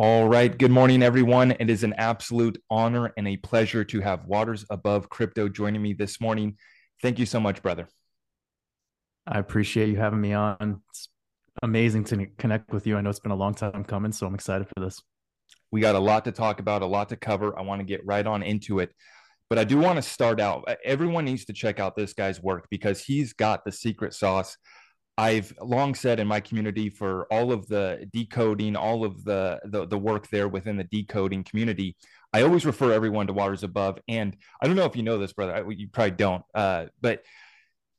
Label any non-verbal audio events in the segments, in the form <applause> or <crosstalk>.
All right. Good morning, everyone. It is an absolute honor and a pleasure to have Waters Above Crypto joining me this morning. Thank you so much, brother. I appreciate you having me on. It's amazing to connect with you. I know it's been a long time coming, so I'm excited for this. We got a lot to talk about, a lot to cover. I want to get right on into it. But I do want to start out. Everyone needs to check out this guy's work because he's got the secret sauce I've long said in my community for all of the decoding, all of the, the, the work there within the decoding community. I always refer everyone to Waters Above, and I don't know if you know this, brother. I, you probably don't, uh, but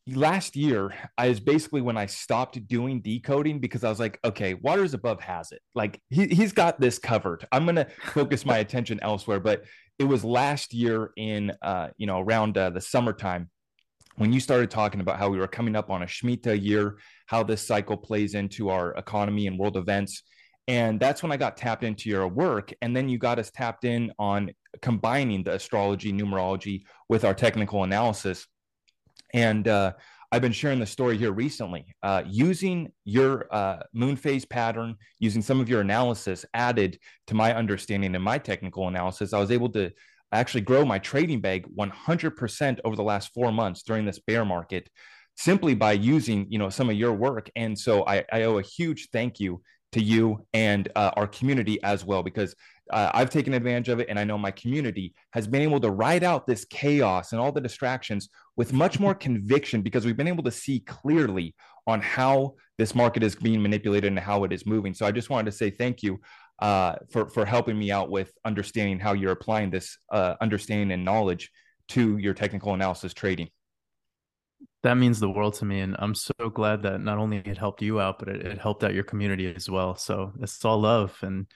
last year I was basically when I stopped doing decoding because I was like, okay, Waters Above has it. Like he he's got this covered. I'm gonna focus my <laughs> attention elsewhere. But it was last year in uh, you know around uh, the summertime when you started talking about how we were coming up on a Shemitah year, how this cycle plays into our economy and world events. And that's when I got tapped into your work. And then you got us tapped in on combining the astrology, numerology with our technical analysis. And uh, I've been sharing the story here recently. Uh, using your uh, moon phase pattern, using some of your analysis added to my understanding and my technical analysis, I was able to actually grow my trading bag 100% over the last four months during this bear market simply by using you know some of your work and so i, I owe a huge thank you to you and uh, our community as well because uh, i've taken advantage of it and i know my community has been able to ride out this chaos and all the distractions with much more <laughs> conviction because we've been able to see clearly on how this market is being manipulated and how it is moving so i just wanted to say thank you uh, for for helping me out with understanding how you're applying this uh, understanding and knowledge to your technical analysis trading. That means the world to me, and I'm so glad that not only it helped you out, but it, it helped out your community as well. So it's all love, and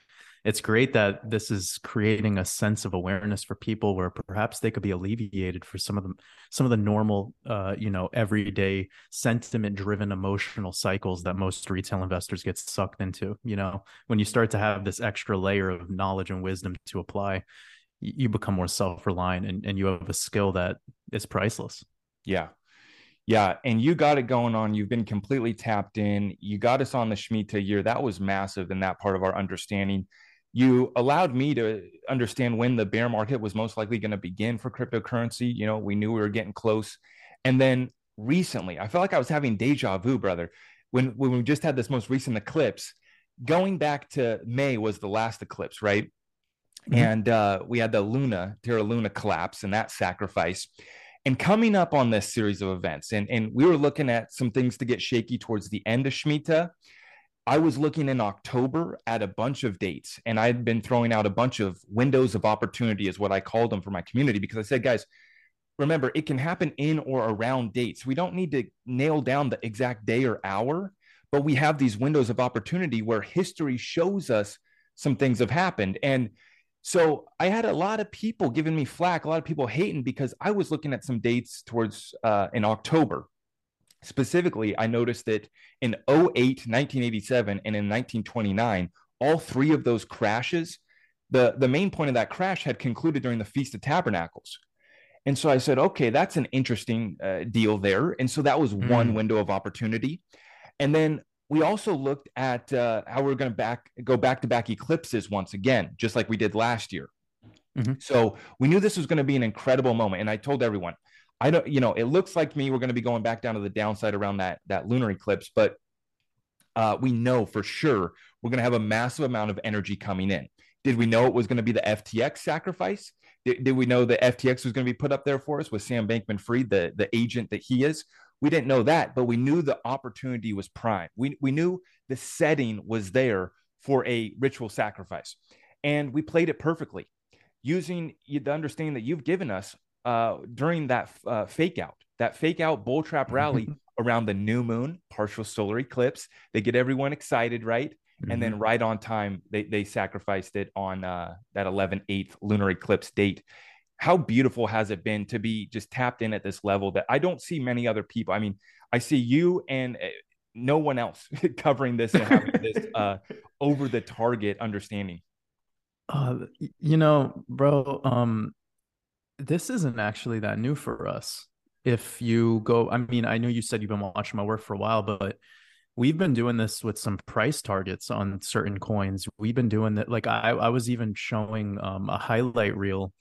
it's great that this is creating a sense of awareness for people where perhaps they could be alleviated for some of the some of the normal uh, you know everyday sentiment driven emotional cycles that most retail investors get sucked into you know? When you start to have this extra layer of knowledge and wisdom to apply you become more self-reliant and, and you have a skill that is priceless. Yeah yeah, and you got it going on. You've been completely tapped in. You got us on the Shemitah year. That was massive in that part of our understanding you allowed me to understand when the bear market was most likely going to begin for cryptocurrency. You know, we knew we were getting close. And then recently, I felt like I was having deja vu, brother. When when we just had this most recent eclipse, going back to May was the last eclipse, right? Mm-hmm. And uh, we had the Luna, Terra Luna collapse and that sacrifice. And coming up on this series of events, and, and we were looking at some things to get shaky towards the end of Shemitah I was looking in October at a bunch of dates and I'd been throwing out a bunch of windows of opportunity, is what I called them for my community, because I said, guys, remember, it can happen in or around dates. We don't need to nail down the exact day or hour, but we have these windows of opportunity where history shows us some things have happened. And so I had a lot of people giving me flack, a lot of people hating because I was looking at some dates towards uh, in October Specifically, I noticed that in 08, 1987, and in 1929, all three of those crashes, the, the main point of that crash had concluded during the Feast of Tabernacles. And so I said, okay, that's an interesting uh, deal there. And so that was mm. one window of opportunity. And then we also looked at uh, how we are going to back go back to back eclipses once again, just like we did last year. Mm-hmm. So we knew this was going to be an incredible moment. And I told everyone, I don't, you know, it looks like me we're going to be going back down to the downside around that that lunar eclipse, but uh, we know for sure we're going to have a massive amount of energy coming in. Did we know it was going to be the FTX sacrifice? Did, did we know the FTX was going to be put up there for us with Sam Bankman Fried, the, the agent that he is? We didn't know that, but we knew the opportunity was prime. We, we knew the setting was there for a ritual sacrifice. And we played it perfectly using the understanding that you've given us uh, during that uh, fake out, that fake out bull trap rally <laughs> around the new moon, partial solar eclipse. They get everyone excited, right? And then mm-hmm. right on time, they, they sacrificed it on uh, that 11 8th lunar eclipse date. How beautiful has it been to be just tapped in at this level that I don't see many other people? I mean, I see you and uh, no one else <laughs> covering this and having this <laughs> uh, over the target understanding. Uh, you know, bro, um, this isn't actually that new for us. If you go, I mean, I know you said you've been watching my work for a while, but we've been doing this with some price targets on certain coins. We've been doing that. Like I, I was even showing um, a highlight reel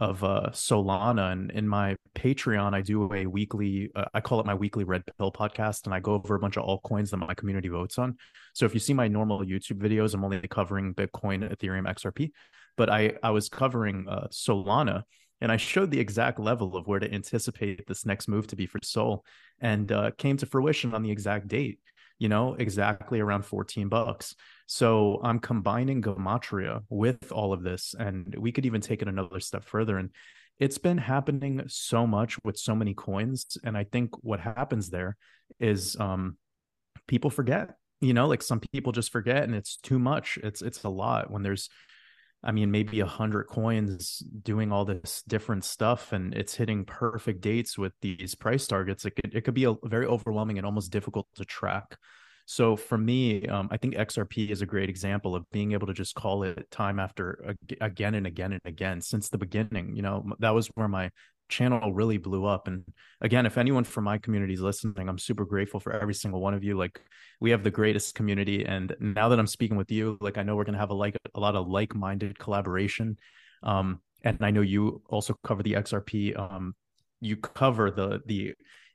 of uh, Solana. And in my Patreon, I do a weekly, uh, I call it my weekly Red Pill podcast, and I go over a bunch of altcoins that my community votes on. So if you see my normal YouTube videos, I'm only covering Bitcoin, Ethereum, XRP, but I I was covering uh, Solana. And I showed the exact level of where to anticipate this next move to be for Sol, and uh, came to fruition on the exact date you know, exactly around 14 bucks. So I'm combining Gematria with all of this. And we could even take it another step further. And it's been happening so much with so many coins. And I think what happens there is um, people forget, you know, like some people just forget and it's too much. It's it's a lot when there's I mean, maybe a hundred coins doing all this different stuff, and it's hitting perfect dates with these price targets. It could it could be a, very overwhelming and almost difficult to track. So for me, um, I think XRP is a great example of being able to just call it time after again and again and again since the beginning. You know, that was where my channel really blew up. And again, if anyone from my community is listening, I'm super grateful for every single one of you. Like we have the greatest community. And now that I'm speaking with you, like I know we're gonna have a like a lot of like-minded collaboration. Um, and I know you also cover the XRP. Um, you cover the the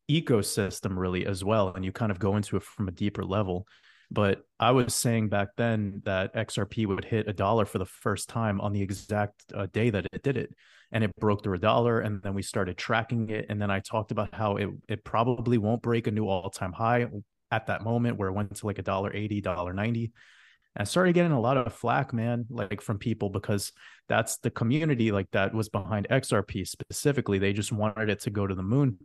ecosystem really as well, and you kind of go into it from a deeper level. But I was saying back then that XRP would hit a dollar for the first time on the exact uh, day that it did it and it broke through a dollar and then we started tracking it and then i talked about how it, it probably won't break a new all-time high at that moment where it went to like a dollar 80 dollar 90 and i started getting a lot of flack man like from people because that's the community like that was behind xrp specifically. They just wanted it to go to the moon.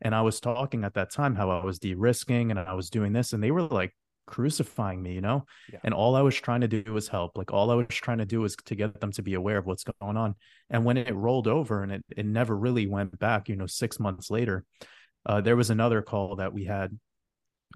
And i was talking at that time how i was de-risking and i was doing this and they were like crucifying me, you know? Yeah. And all I was trying to do was help. Like all I was trying to do was to get them to be aware of what's going on. And when it rolled over and it, it never really went back, you know, six months later, uh, there was another call that we had.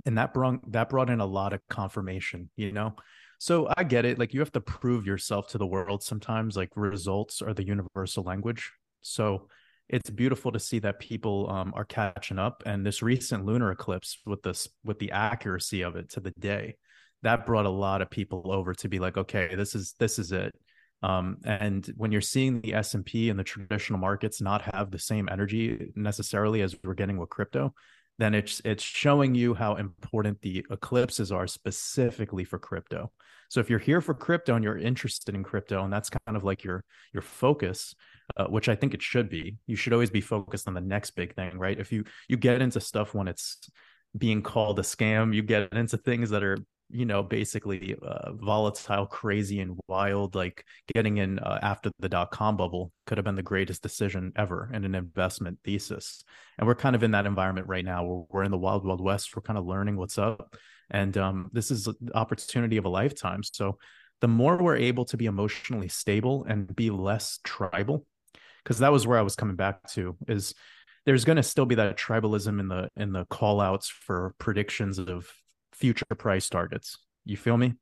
And that brought that brought in a lot of confirmation, you know. So I get it. Like you have to prove yourself to the world sometimes. Like results are the universal language. So it's beautiful to see that people um, are catching up and this recent lunar eclipse with this with the accuracy of it to the day that brought a lot of people over to be like okay this is this is it. Um, and when you're seeing the s&p and the traditional markets not have the same energy necessarily as we're getting with crypto then it's it's showing you how important the eclipses are specifically for crypto so if you're here for crypto and you're interested in crypto and that's kind of like your your focus uh, which I think it should be. You should always be focused on the next big thing, right? If you you get into stuff when it's being called a scam, you get into things that are you know basically uh, volatile, crazy, and wild. Like getting in uh, after the dot com bubble could have been the greatest decision ever in an investment thesis. And we're kind of in that environment right now. We're we're in the wild wild west. We're kind of learning what's up, and um, this is the opportunity of a lifetime. So the more we're able to be emotionally stable and be less tribal because that was where I was coming back to is there's going to still be that tribalism in the in the call outs for predictions of future price targets. You feel me?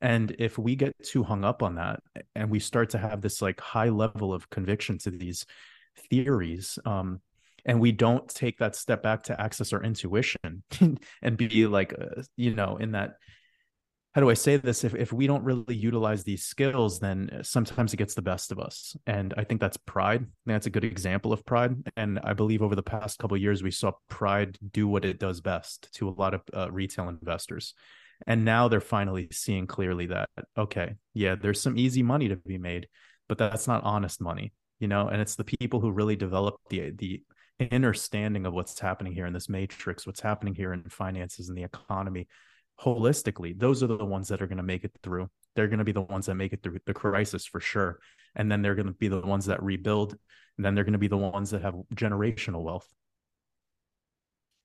And if we get too hung up on that and we start to have this like high level of conviction to these theories, um, and we don't take that step back to access our intuition <laughs> and be like, uh, you know, in that how do I say this? If if we don't really utilize these skills, then uh, sometimes it gets the best of us. And I think that's pride. That's a good example of pride. And I believe over the past couple years, we saw pride do what it does best to a lot of uh, retail investors. And now they're finally seeing clearly that okay, yeah, there's some easy money to be made, but that's not honest money, you know. And it's the people who really develop the the understanding of what's happening here in this matrix, what's happening here in finances and the economy holistically, those are the ones that are going to make it through. They're going to be the ones that make it through the crisis for sure. And then they're going to be the ones that rebuild. And then they're going to be the ones that have generational wealth.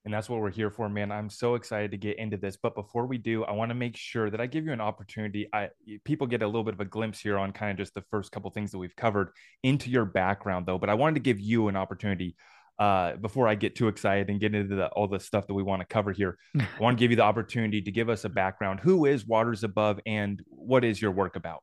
And that's what we're here for, man. I'm so excited to get into this. But before we do, I want to make sure that I give you an opportunity. I people get a little bit of a glimpse here on kind of just the first couple things that we've covered into your background, though. But I wanted to give you an opportunity uh, before I get too excited and get into the, all the stuff that we want to cover here, I want to give you the opportunity to give us a background. Who is Waters Above and what is your work about?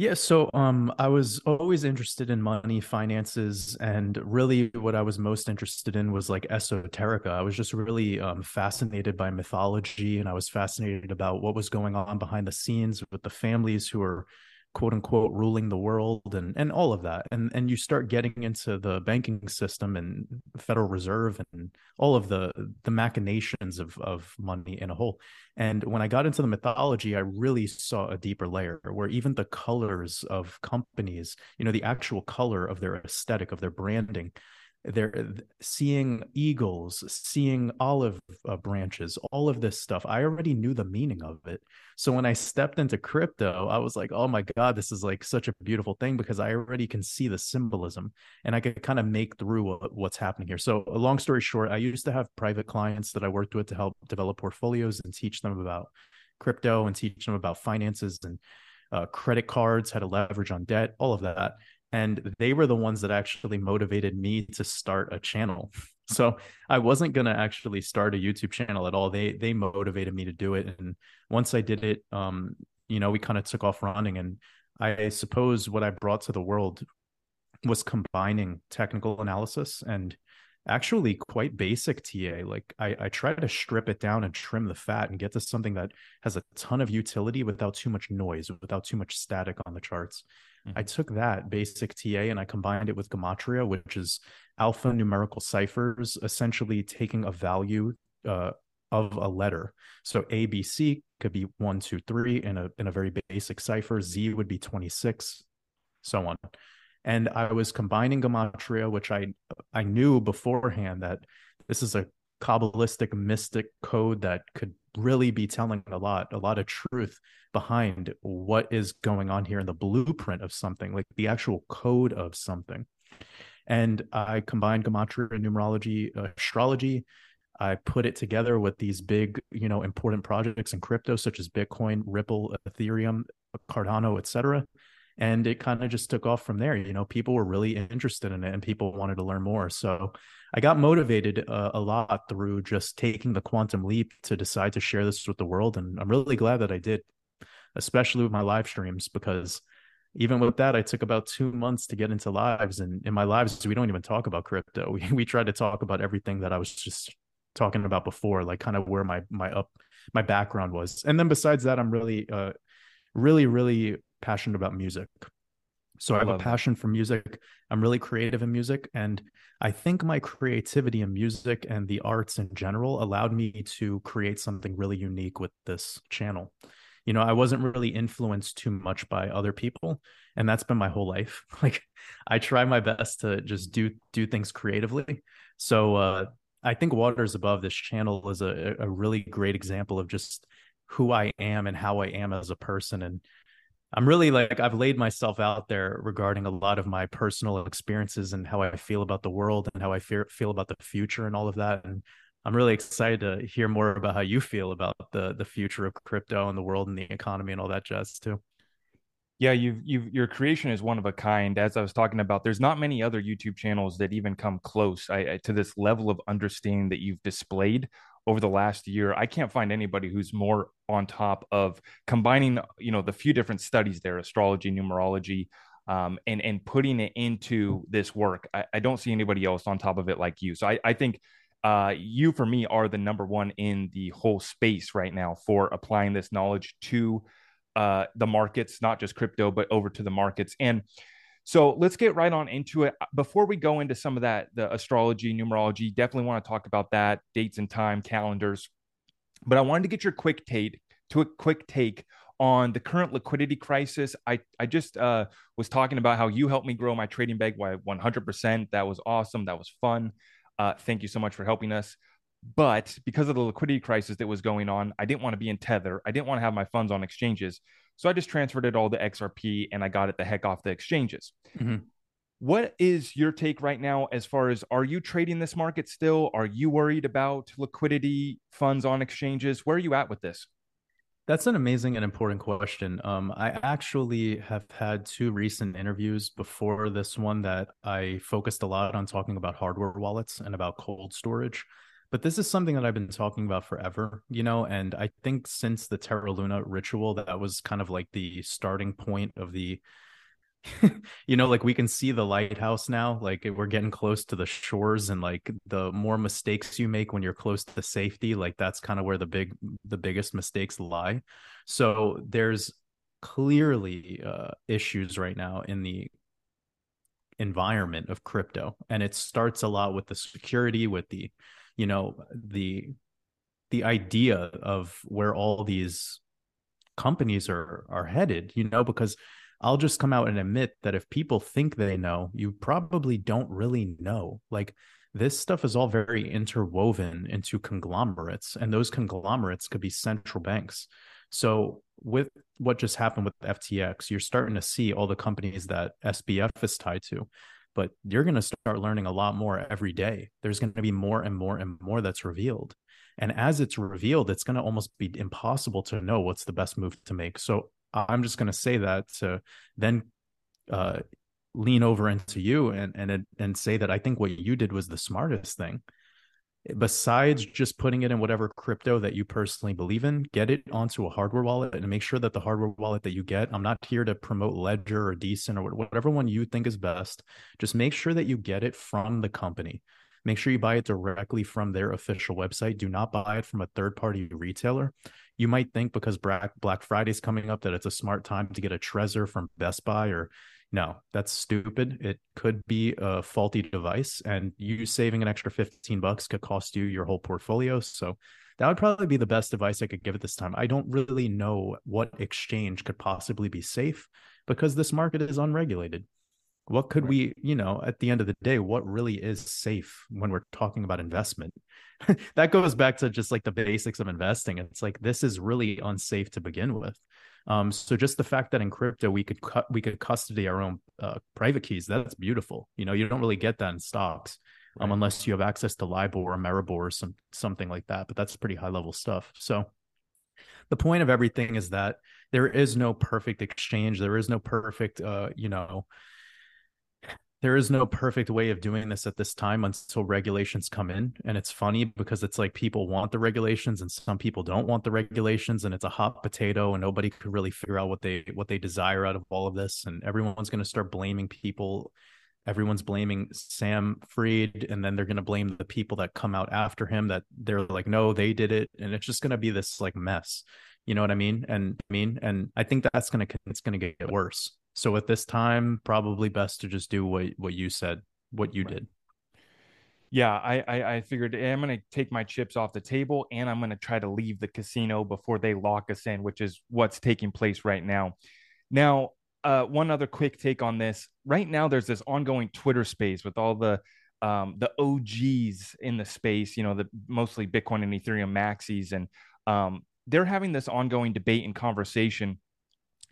Yeah, so um I was always interested in money, finances, and really what I was most interested in was like esoterica. I was just really um fascinated by mythology and I was fascinated about what was going on behind the scenes with the families who are quote unquote ruling the world and and all of that. And and you start getting into the banking system and federal reserve and all of the the machinations of of money in a whole. And when i got into the mythology i really saw a deeper layer where even the colors of companies you know the actual color of their aesthetic of their branding they're seeing eagles seeing olive uh, branches all of this stuff. I already knew the meaning of it. So when i stepped into crypto i was like oh my god this is like such a beautiful thing because i already can see the symbolism and i could kind of make through what, what's happening here. So long story short i used to have private clients that i worked with to help develop portfolios and teach them about crypto and teach them about finances and uh, credit cards how to leverage on debt all of that and they were the ones that actually motivated me to start a channel. <laughs> So i wasn't going to actually start a youtube channel at all. They they motivated me to do it. And once i did it um you know we kind of took off running. And i suppose what i brought to the world was combining technical analysis and actually quite basic TA. Like I, I try to strip it down and trim the fat and get to something that has a ton of utility without too much noise, without too much static on the charts. Mm-hmm. I took that basic TA and I combined it with Gematria, which is alpha numerical ciphers, essentially taking a value uh, of a letter. So A, B, C could be one, two, three in a in a very basic cipher. Z would be 26, so on. And I was combining Gematria, which I I knew beforehand that this is a Kabbalistic mystic code that could really be telling a lot, a lot of truth behind what is going on here in the blueprint of something, like the actual code of something. And I combined gematria numerology, uh, astrology. I put it together with these big, you know, important projects in crypto, such as Bitcoin, Ripple, Ethereum, Cardano, etc. And it kind of just took off from there. You know, people were really interested in it, and people wanted to learn more. So I got motivated uh, a lot through just taking the quantum leap to decide to share this with the world, and I'm really glad that I did especially with my live streams, because even with that, I took about two months to get into lives. And in my lives, we don't even talk about crypto. <laughs> We we try to talk about everything that I was just talking about before, like kind of where my my up my background was. And then besides that, I'm really uh really, really passionate about music. So I have a passion that. for music. I'm really creative in music. And I think my creativity in music and the arts in general allowed me to create something really unique with this channel you know i wasn't really influenced too much by other people and that's been my whole life <laughs> like i try my best to just do do things creatively so uh i think waters above this channel is a, a really great example of just who i am and how i am as a person and i'm really like i've laid myself out there regarding a lot of my personal experiences and how i feel about the world and how i feel, feel about the future and all of that and I'm really excited to hear more about how you feel about the the future of crypto and the world and the economy and all that jazz too. Yeah, you've you've your creation is one of a kind. As I was talking about, there's not many other YouTube channels that even come close I, I, to this level of understanding that you've displayed over the last year. I can't find anybody who's more on top of combining, you know, the few different studies there, astrology, numerology, um, and and putting it into this work. I, I, don't see anybody else on top of it like you. So I, I think uh, you for me are the number one in the whole space right now for applying this knowledge to uh, the markets, not just crypto, but over to the markets. And so let's get right on into it. Before we go into some of that, the astrology, numerology, definitely want to talk about that, dates and time, calendars. But I wanted to get your quick take to a quick take on the current liquidity crisis. I I just uh, was talking about how you helped me grow my trading bag by 100%. That was awesome. That was fun. Uh, thank you so much for helping us. But because of the liquidity crisis that was going on, I didn't want to be in Tether. I didn't want to have my funds on exchanges. So I just transferred it all to XRP and I got it the heck off the exchanges. Mm-hmm. What is your take right now as far as are you trading this market still? Are you worried about liquidity funds on exchanges? Where are you at with this? That's an amazing and important question. Um, I actually have had two recent interviews before this one that I focused a lot on talking about hardware wallets and about cold storage. But this is something that I've been talking about forever, you know, and I think since the Terra Luna ritual, that was kind of like the starting point of the <laughs> you know like we can see the lighthouse now like we're getting close to the shores and like the more mistakes you make when you're close to safety like that's kind of where the big the biggest mistakes lie. So there's clearly uh, issues right now in the environment of crypto and it starts a lot with the security with the you know the the idea of where all these companies are are headed you know because I'll just come out and admit that if people think they know, you probably don't really know. Like this stuff is all very interwoven into conglomerates, and those conglomerates could be central banks. So, with what just happened with FTX, you're starting to see all the companies that SBF is tied to, but you're going to start learning a lot more every day. There's going to be more and more and more that's revealed. And as it's revealed, it's going to almost be impossible to know what's the best move to make. So, I'm just going to say that to then uh, lean over into you and and and say that I think what you did was the smartest thing. Besides just putting it in whatever crypto that you personally believe in, get it onto a hardware wallet and make sure that the hardware wallet that you get. I'm not here to promote Ledger or D'CENT or whatever one you think is best. Just make sure that you get it from the company. Make sure you buy it directly from their official website. Do not buy it from a third party retailer you might think because Black Black Friday's coming up that it's a smart time to get a Trezor from Best Buy or no, that's stupid. It could be a faulty device and you saving an extra 15 bucks could cost you your whole portfolio. So that would probably be the best advice I could give at this time. I don't really know what exchange could possibly be safe because this market is unregulated. What could we, you know, at the end of the day, what really is safe when we're talking about investment? <laughs> that goes back to just like the basics of investing. It's like this is really unsafe to begin with. Um, so just the fact that in crypto we could cut we could custody our own uh, private keys, that's beautiful. You know, you don't really get that in stocks. Um, unless you have access to LIBOR or Maribor or some something like that, but that's pretty high level stuff. So the point of everything is that there is no perfect exchange. There is no perfect, uh, you know, there is no perfect way of doing this at this time until regulations come in. And it's funny because it's like people want the regulations and some people don't want the regulations and it's a hot potato and nobody could really figure out what they what they desire out of all of this. And everyone's going to start blaming people. Everyone's blaming Sam Fried and then they're going to blame the people that come out after him that they're like no they did it. And it's just going to be this like mess. You know what i mean? And I mean and i think that's going to it's going to get worse so at this time, probably best to just do what what you said, what you right. did. Yeah, I, I, I figured I'm going to take my chips off the table and I'm going to try to leave the casino before they lock us in, which is what's taking place right now. Now, uh, one other quick take on this. Right now, there's this ongoing Twitter space with all the um, the OGs in the space. You know, the mostly Bitcoin and Ethereum maxis, and um, they're having this ongoing debate and conversation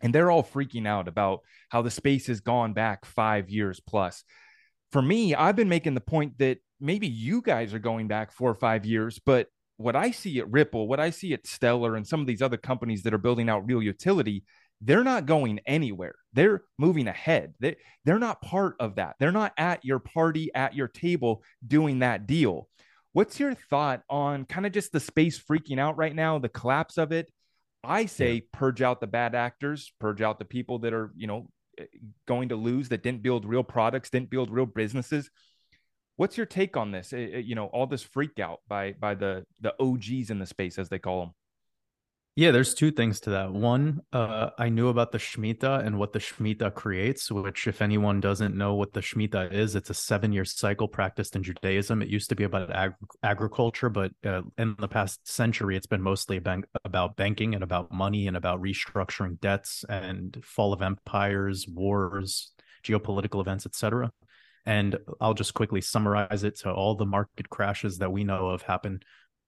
and they're all freaking out about how the space has gone back five years plus. For me, I've been making the point that maybe you guys are going back four or five years, but what I see at Ripple, what I see at Stellar, and some of these other companies that are building out real utility, they're not going anywhere. They're moving ahead. They, they're not part of that. They're not at your party, at your table doing that deal. What's your thought on kind of just the space freaking out right now, the collapse of it, I say yeah. purge out the bad actors, purge out the people that are, you know, eh, going to lose that didn't build real products, didn't build real businesses. What's your take on this? Eh, eh, you know, all this freak out by by the the OGs in the space as they call them. Yeah, there's two things to that. One, uh, I knew about the Shemitah and what the Shemitah creates, which, if anyone doesn't know what the Shemitah is, it's a seven year cycle practiced in Judaism. It used to be about ag- agriculture, but uh, in the past century, it's been mostly about, about banking and about money and about restructuring debts and fall of empires, wars, geopolitical events, etc. And I'll just quickly summarize it to all the market crashes that we know of happen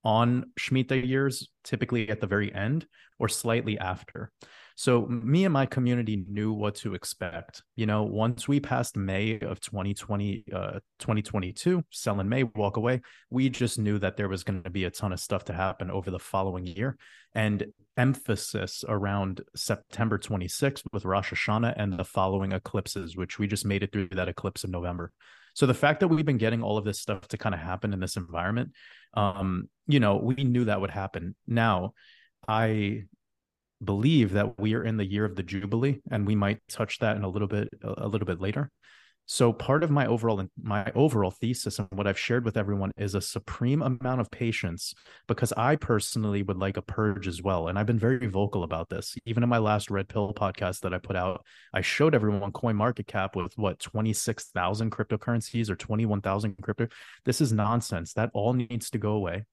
on Shemitah years, typically at the very end or slightly after. So me and my community knew what to expect. You know, once we passed May of 2020, uh, 2022, sell in May, walk away, we just knew that there was going to be a ton of stuff to happen over the following year. And emphasis around September 26th with Rosh Hashanah and the following eclipses, which we just made it through that eclipse of November. So the fact that we've been getting all of this stuff to kind of happen in this environment um, you know, we knew that would happen. Now, I believe that we are in the year of the jubilee, and we might touch that in a little bit a little bit later. So part of my overall my overall thesis and what I've shared with everyone is a supreme amount of patience because I personally would like a purge as well. And I've been very vocal about this. Even in my last Red Pill podcast that I put out, I showed everyone coin market cap with what 26,000 cryptocurrencies or 21,000 crypto. This is nonsense. That all needs to go away.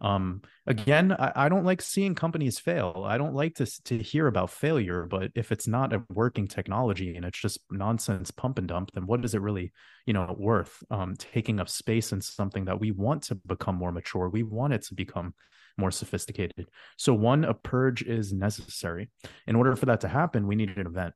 Um, again, I, I, don't like seeing companies fail. I don't like to to hear about failure, but if it's not a working technology and it's just nonsense pump and dump, then what is it really, you know, worth? Um, taking up space in something that we want to become more mature, we want it to become more sophisticated. So one, a purge is necessary. In order for that to happen, we need an event.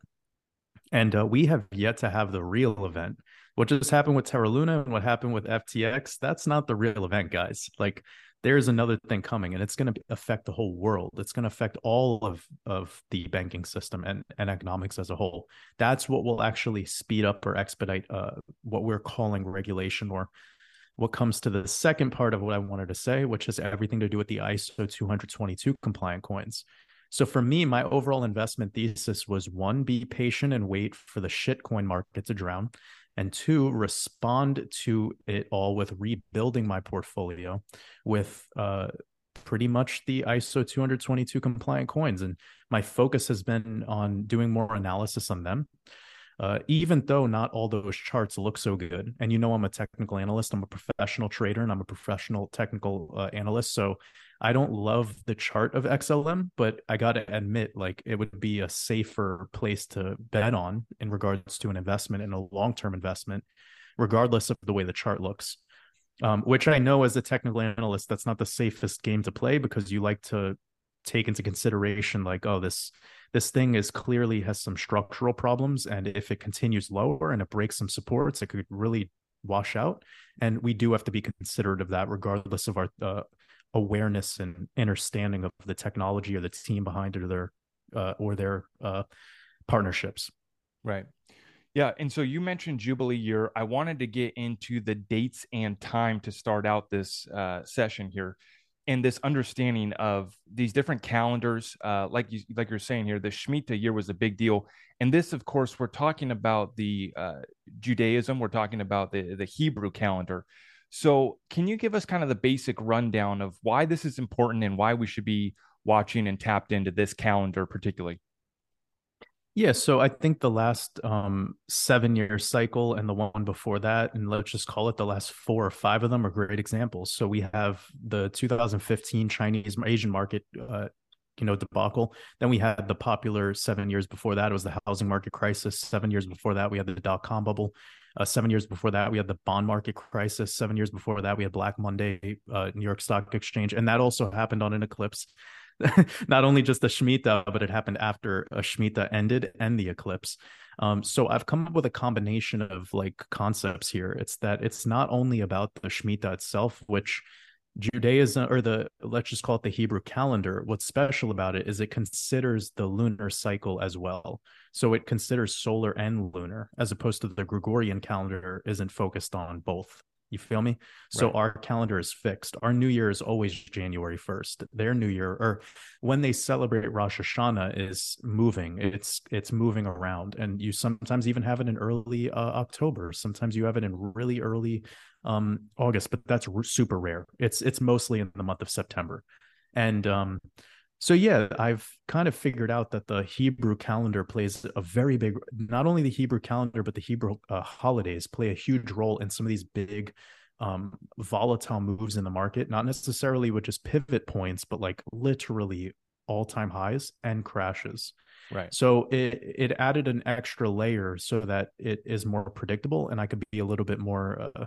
And uh, we have yet to have the real event. What just happened with Terra Luna and what happened with FTX, that's not the real event, guys. Like there's another thing coming and it's going to affect the whole world. It's going to affect all of of the banking system and, and economics as a whole. That's what will actually speed up or expedite uh, what we're calling regulation or what comes to the second part of what i wanted to say which is everything to do with the iso 222 compliant coins. So for me my overall investment thesis was one be patient and wait for the shitcoin market to drown and two respond to it all with rebuilding my portfolio with uh, pretty much the ISO 222 compliant coins. And my focus has been on doing more analysis on them. Uh, even though not all those charts look so good. And you know, I'm a technical analyst, I'm a professional trader, and I'm a professional technical uh, analyst. So I don't love the chart of XLM, but I got to admit, like it would be a safer place to bet on in regards to an investment and a long term investment, regardless of the way the chart looks. Um, which I know as a technical analyst, that's not the safest game to play because you like to take into consideration, like, oh, this this thing is clearly has some structural problems, and if it continues lower and it breaks some supports, it could really wash out. And we do have to be considerate of that, regardless of our uh, awareness and understanding of the technology or the team behind it or their uh, or their uh, partnerships. Right. Yeah. And so you mentioned Jubilee year. I wanted to get into the dates and time to start out this uh, session here and this understanding of these different calendars. Uh, like you like you're saying here, the Shemitah year was a big deal. And this, of course, we're talking about the uh, Judaism, we're talking about the, the Hebrew calendar. So, can you give us kind of the basic rundown of why this is important and why we should be watching and tapped into this calendar particularly? Yeah, so I think the last um, seven year cycle and the one before that, and let's just call it the last four or five of them, are great examples. So we have the 2015 Chinese Asian market, uh, you know, debacle. Then we had the popular seven years before that. It was the housing market crisis. Seven years before that, we had the dot com bubble. Uh, seven years before that, we had the bond market crisis. Seven years before that, we had Black Monday, uh, New York Stock Exchange, and that also happened on an eclipse. <laughs> Not only just the Shemitah, but it happened after a Shemitah ended and the eclipse. Um, so I've come up with a combination of like concepts here. It's that it's not only about the Shemitah itself, which Judaism or the let's just call it the Hebrew calendar, what's special about it is it considers the lunar cycle as well. So it considers solar and lunar as opposed to the Gregorian calendar isn't focused on both. You feel me? So right. our calendar is fixed. Our new year is always January 1st. Their new year or when they celebrate Rosh Hashanah is moving. It's it's moving around and you sometimes even have it in early uh, October. Sometimes you have it in really early um August, but that's r- super rare. It's it's mostly in the month of September. And um so yeah, I've kind of figured out that the Hebrew calendar plays a very big not only the Hebrew calendar but the Hebrew uh, holidays play a huge role in some of these big um, volatile moves in the market, not necessarily with just pivot points, but like literally all-time highs and crashes. Right. So it it added an extra layer so that it is more predictable and I could be a little bit more uh,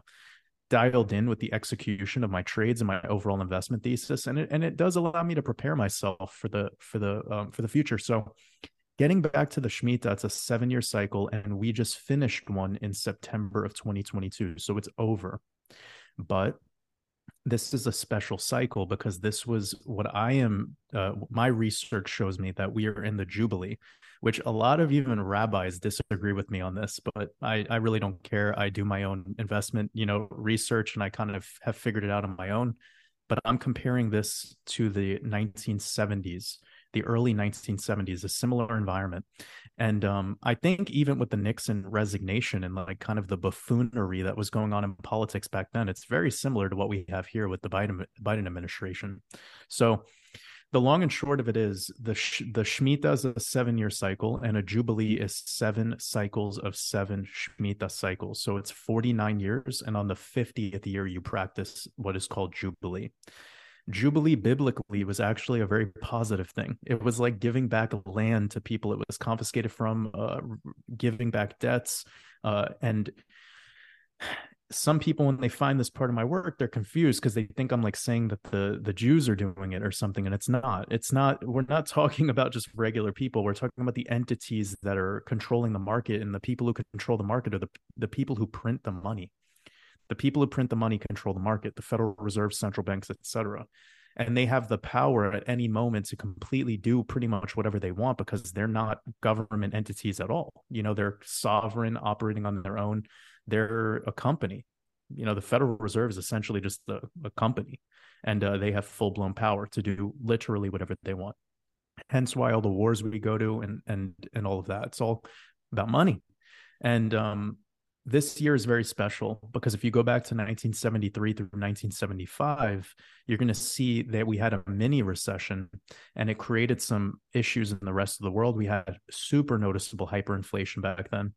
dialed in with the execution of my trades and my overall investment thesis and it and it does allow me to prepare myself for the for the um, for the future so getting back to the Shemitah, it's a seven year cycle, and we just finished one in September of 2022. So it's over. But this is a special cycle because this was what I am, uh, my research shows me that we are in the Jubilee, which a lot of even rabbis disagree with me on this, but I, I really don't care. I do my own investment, you know, research and I kind of have figured it out on my own. but I'm comparing this to the 1970s, the early 1970s, a similar environment. And um, I think even with the Nixon resignation and like kind of the buffoonery that was going on in politics back then, it's very similar to what we have here with the Biden Biden administration. So the long and short of it is the the Shemitah is a seven year cycle, and a Jubilee is seven cycles of seven Shemitah cycles. So it's 49 years. And on the 50th year, you practice what is called Jubilee. Jubilee biblically was actually a very positive thing. It was like giving back land to people it was confiscated from, uh, giving back debts. Uh, and some people when they find this part of my work they're confused because they think i'm like saying that the the jews are doing it or something and it's not. It's not we're not <laughs> talking about just regular people. We're talking about the entities that are controlling the market and the people who control the market are the, the people who print the money. The people who print the money control the market the federal reserve central banks etc and they have the power at any moment to completely do pretty much whatever they want because they're not government entities at all. You know they're sovereign operating on their own they're a company. You know, the Federal Reserve is essentially just a, a company, and uh, they have full blown power to do literally whatever they want. Hence, why all the wars we go to and and and all of that. It's all about money. And um, this year is very special because if you go back to 1973 through 1975, you're going to see that we had a mini recession and it created some issues in the rest of the world. We had super noticeable hyperinflation back then.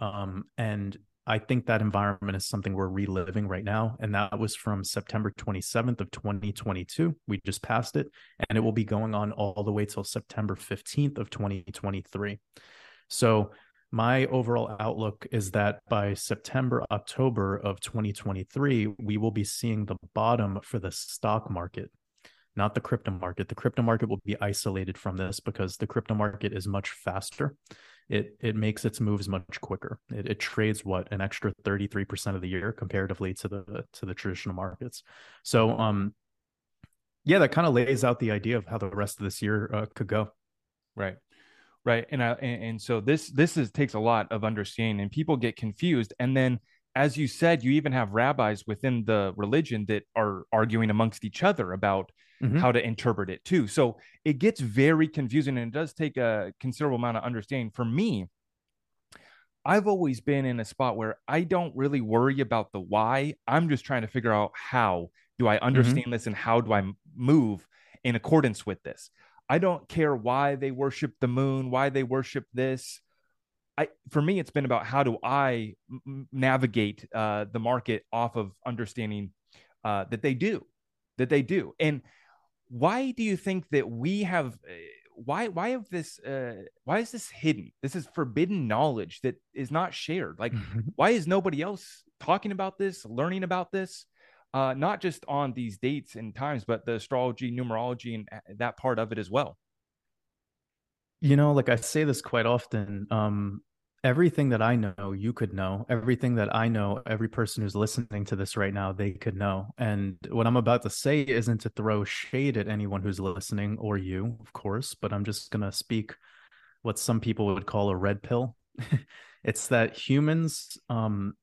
Um, and I think that environment is something we're reliving right now. And that was from September 27th of 2022. We just passed it and it will be going on all the way till September 15th of 2023. So my overall outlook is that by September, October of 2023, we will be seeing the bottom for the stock market, not the crypto market. The crypto market will be isolated from this because the crypto market is much faster it it makes its moves much quicker. It, it trades what an extra 33% of the year comparatively to the to the traditional markets. So um yeah, that kind of lays out the idea of how the rest of this year uh, could go. Right. Right. And, I, and and so this this is takes a lot of understanding and people get confused and then as you said, you even have rabbis within the religion that are arguing amongst each other about mm-hmm. how to interpret it too. So it gets very confusing and it does take a considerable amount of understanding. For me, I've always been in a spot where I don't really worry about the why. I'm just trying to figure out how do I mm-hmm. understand mm-hmm. this and how do I move in accordance with this. I don't care why they worship the moon, why they worship this. I, for me, it's been about how do I m- navigate uh, the market off of understanding uh, that they do, that they do, and why do you think that we have uh, why why have this uh why is this hidden? This is forbidden knowledge that is not shared. Like mm-hmm. why is nobody else talking about this learning about this? Uh not just on these dates and times but the astrology numerology and uh, that part of it as well. You know like i say this quite often um everything that I know, you could know. Everything that I know, every person who's listening to this right now, they could know. And what I'm about to say isn't to throw shade at anyone who's listening or you, of course, but I'm just going to speak what some people would call a red pill. <laughs> it's that humans um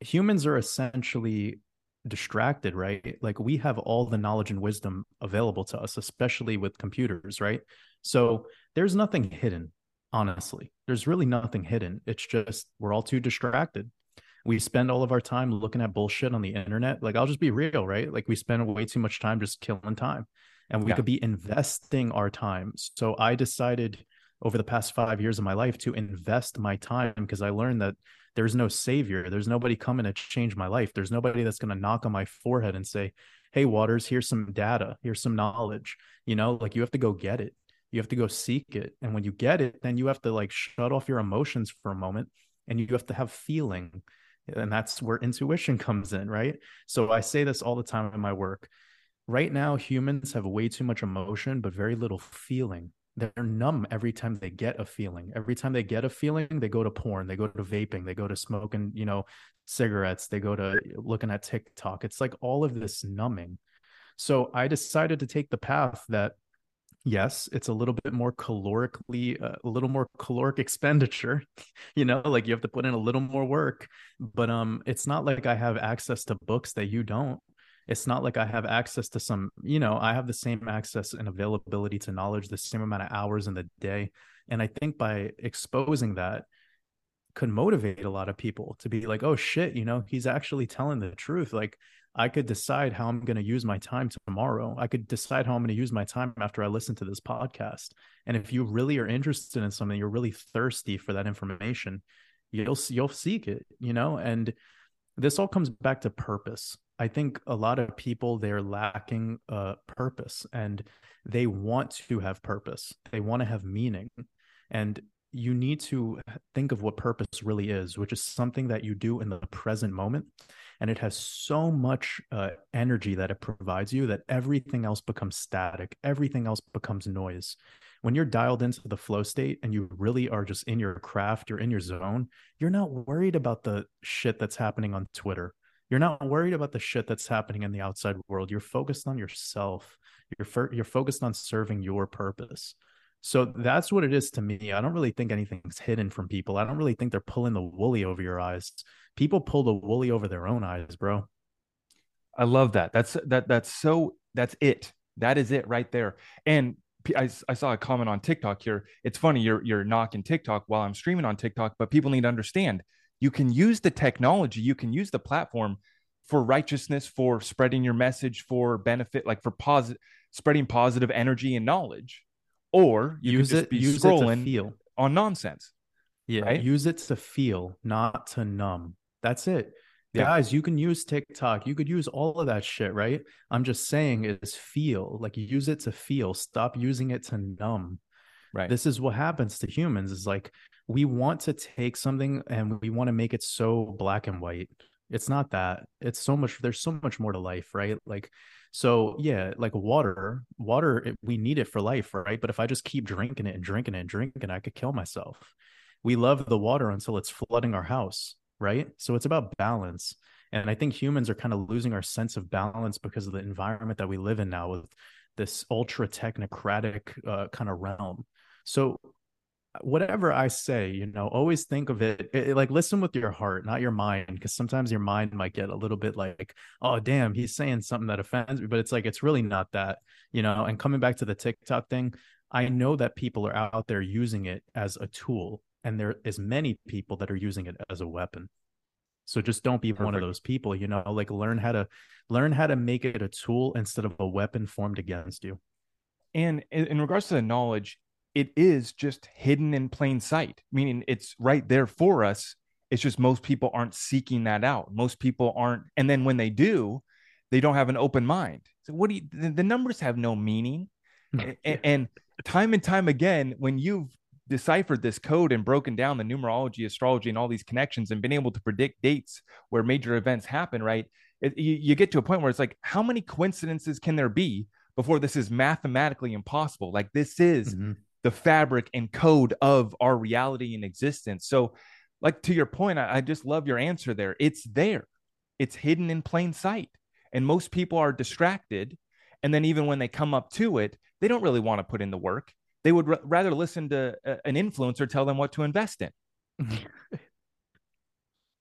humans are essentially distracted, right? Like we have all the knowledge and wisdom available to us, especially with computers, right? So there's nothing hidden honestly. There's really nothing hidden. It's just we're all too distracted. We spend all of our time looking at bullshit on the internet. Like, I'll just be real, right? Like, we spend way too much time just killing time and we yeah. could be investing our time. So, I decided over the past five years of my life to invest my time because I learned that there's no savior. There's nobody coming to change my life. There's nobody that's going to knock on my forehead and say, Hey, Waters, here's some data, here's some knowledge. You know, like you have to go get it you have to go seek it and when you get it then you have to like shut off your emotions for a moment and you have to have feeling and that's where intuition <laughs> comes in right? So i say this all the time in my work. Right now humans have way too much emotion but very little feeling. They're numb every time they get a feeling. Every time they get a feeling they go to porn they go to vaping they go to smoking you know cigarettes they go to looking at tiktok. It's like all of this numbing. So i decided to take the path that yes it's a little bit more calorically uh, a little more caloric expenditure <laughs> you know like you have to put in a little more work but um it's not like i have access to books that you don't it's not like I have access to some, you know, I have the same access and availability to knowledge, the same amount of hours in the day. And I think by exposing that could motivate a lot of people to be like, oh shit, you know, he's actually telling the truth. Like I could decide how I'm going to use my time tomorrow. I could decide how I'm going to use my time after I listen to this podcast. And if you really are interested in something, you're really thirsty for that information, you'll you'll seek it, you know? And this all comes back to purpose. I think a lot of people they're lacking uh, purpose and they want to have purpose. They want to have meaning. And you need to think of what purpose really is, which is something that you do in the present moment. And it has so much uh, energy that it provides you that everything else becomes static, everything else becomes noise. When you're dialed into the flow state and you really are just in your craft, you're in your zone, you're not worried about the shit that's happening on Twitter you're not worried about the shit that's happening in the outside world. You're focused on yourself. You're you're focused on serving your purpose. So that's what it is to me. I don't really think anything's hidden from people. I don't really think they're pulling the woolly over your eyes. People pull the woolly over their own eyes, bro. I love that. That's that that's so that's it. That is it right there. And I, I saw a comment on TikTok here. It's funny you're you're knocking TikTok while I'm streaming on TikTok, but people need to understand you can use the technology, you can use the platform for righteousness, for spreading your message, for benefit, like for positive, spreading positive energy and knowledge, or you use it, use scrolling it to feel on nonsense. Yeah, right? use it to feel, not to numb. That's it. Yeah. Guys, you can use TikTok. You could use all of that shit, right? I'm just saying is feel. Like use it to feel. Stop using it to numb. Right. This is what happens to humans is like we want to take something and we want to make it so black and white. It's not that. It's so much there's so much more to life, right? Like so yeah, like water, water it, we need it for life, right? But if I just keep drinking it and drinking it and drinking it, I could kill myself. We love the water until it's flooding our house, right? So it's about balance. And I think humans are kind of losing our sense of balance because of the environment that we live in now with this ultra technocratic uh, kind of realm. So whatever I say, you know, always think of it, it, like listen with your heart, not your mind, because sometimes your mind might get a little bit like, oh, damn, he's saying something that offends me, but it's like, it's really not that, you know. And coming back to the TikTok thing, I know that people are out there using it as a tool, and there is many people that are using it as a weapon. So just don't be Perfect. one of those people, you know, like learn how to learn how to make it a tool instead of a weapon formed against you. And in regards to the knowledge, it is just hidden in plain sight, meaning it's right there for us. It's just most people aren't seeking that out. Most people aren't. And then when they do, they don't have an open mind. So, what do you, the, the numbers have no meaning. and, and time and time again, when you've deciphered this code and broken down the numerology, astrology, and all these connections and been able to predict dates where major events happen, right? It, you, you, get to a point where it's like, how many coincidences can there be before this is mathematically impossible? Like, this is mm-hmm the fabric and code of our reality and existence. So, like to your point, I, I just love your answer there. It's there, it's hidden in plain sight. And most people are distracted. And then, even when they come up to it, they don't really want to put in the work. They would r- rather listen to a, an influencer tell them what to invest in. <laughs>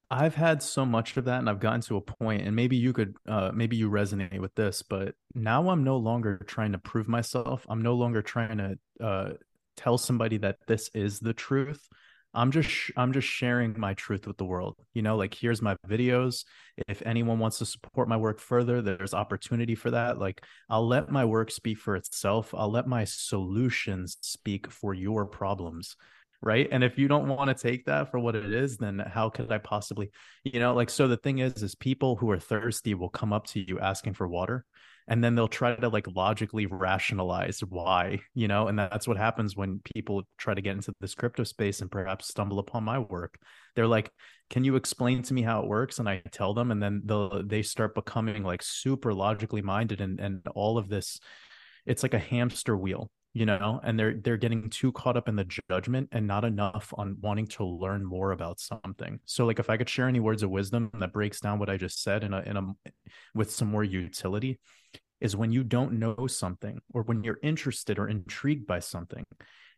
I've had so much of that and I've gotten to a point and maybe you could uh maybe you resonate with this but now I'm no longer trying to prove myself. I'm no longer trying to uh tell somebody that this is the truth i'm just i'm just sharing my truth with the world you know like here's my videos. If anyone wants to support my work further there's opportunity for that. Like i'll let my work speak for itself. I'll let my solutions speak for your problems right? And if you don't want to take that for what it is then how could i possibly you know like so the thing is is people who are thirsty will come up to you asking for water and then they'll try to like logically rationalize why you know and that's what happens when people try to get into this crypto space and perhaps stumble upon my work. They're like can you explain to me how it works? And i tell them and then they'll they start becoming like super logically minded and and all of this it's like a hamster wheel you know and they're they're getting too caught up in the judgment and not enough on wanting to learn more about something. So like if i could share any words of wisdom that breaks down what i just said in a in a with some more utility is when you don't know something or when you're interested or intrigued by something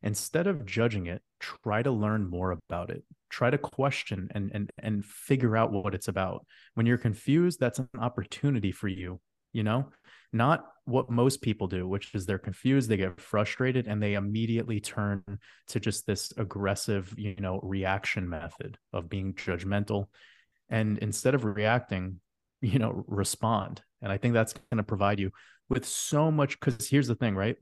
instead of judging it try to learn more about it. Try to question and and and figure out what it's about. When you're confused that's an opportunity for you you know, not what most people do, which is they're confused, they get frustrated, and they immediately turn to just this aggressive, you know, reaction method of being judgmental. And instead of reacting, you know, respond. And I think that's going to provide you with so much. Because here's the thing, right?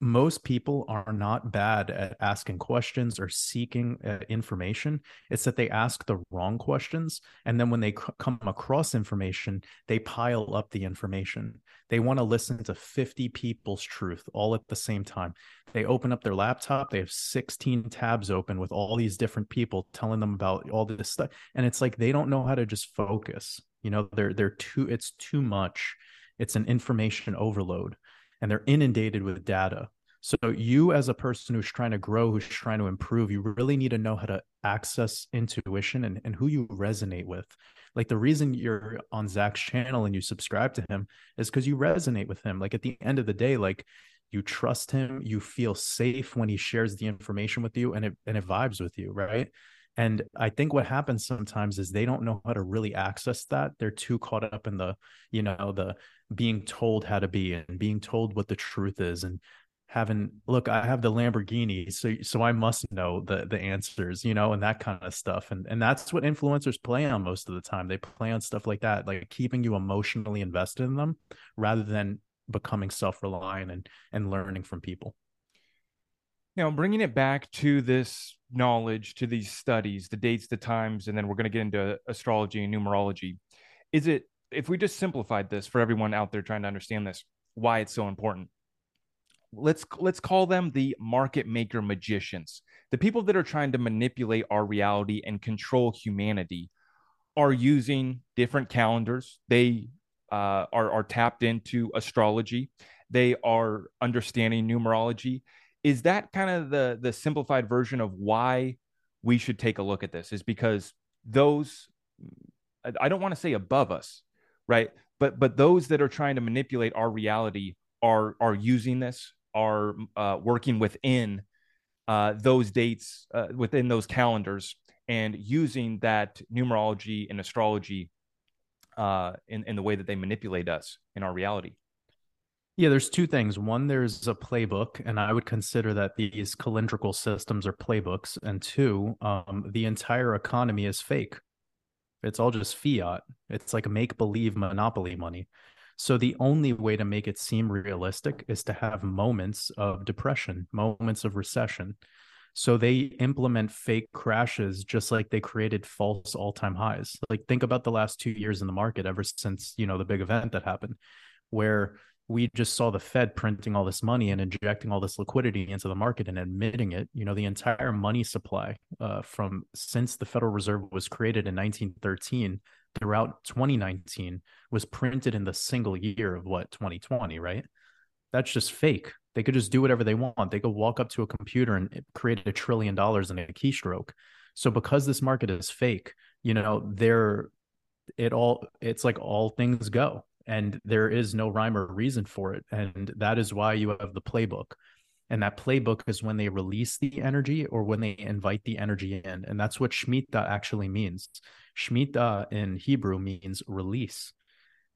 Most people are not bad at asking questions or seeking uh, information. It's that they ask the wrong questions. And then when they c- come across information, they pile up the information. They want to listen to 50 people's truth all at the same time. They open up their laptop, they have 16 tabs open with all these different people telling them about all this stuff. And it's like they don't know how to just focus. You know, they're they're too it's too much. It's an information overload and they're inundated with data. So you as a person who's trying to grow, who's trying to improve, you really need to know how to access intuition and, and who you resonate with. Like the reason you're on Zach's channel and you subscribe to him is because you resonate with him. Like at the end of the day, like you trust him, you feel safe when he shares the information with you and it and it vibes with you, right? And I think what happens sometimes is they don't know how to really access that. They're too caught up in the, you know, the being told how to be and being told what the truth is and having look i have the lamborghini so so i must know the the answers you know and that kind of stuff and and that's what influencers play on most of the time. They play on stuff like that like keeping you emotionally invested in them rather than becoming self-reliant and and learning from people. Now bringing it back to this knowledge to these studies the dates the times and then we're going to get into astrology and numerology. Is it if we just simplified this for everyone out there trying to understand this why it's so important. Let's let's call them the market maker magicians. The people that are trying to manipulate our reality and control humanity are using different calendars. They uh, are, are tapped into astrology. They are understanding numerology. Is that kind of the the simplified version of why we should take a look at this? Is because those i don't want to say above us right but but those that are trying to manipulate our reality are are using this are uh, working within uh, those dates, uh, within those calendars, and using that numerology and astrology uh, in, in the way that they manipulate us in our reality. Yeah, there's two things. One, there's a playbook, and I would consider that these calendrical systems are playbooks. And two, um, the entire economy is fake. It's all just fiat. It's like make believe monopoly money. So the only way to make it seem realistic is to have moments of depression, moments of recession. So they implement fake crashes just like they created false all-time highs. Like think about the last 2 years in the market ever since, you know, the big event that happened where we just saw the Fed printing all this money and injecting all this liquidity into the market and admitting it. You know, the entire money supply uh, from since the Federal Reserve was created in 1913 throughout 2019 was printed in the single year of what 2020, right? That's just fake. They could just do whatever they want. They could walk up to a computer and create a trillion dollars in a keystroke. So because this market is fake, you know, there it all it's like all things go and there is no rhyme or reason for it and that is why you have the playbook. And that playbook is when they release the energy or when they invite the energy in and that's what shmita actually means. Shmita in hebrew means release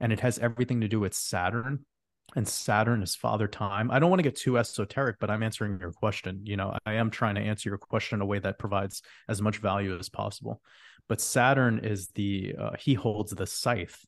and it has everything to do with saturn and saturn is father time. I don't want to get too esoteric but i'm answering your question. You know i am trying to answer your question in a way that provides as much value as possible. But saturn is the uh, he holds the scythe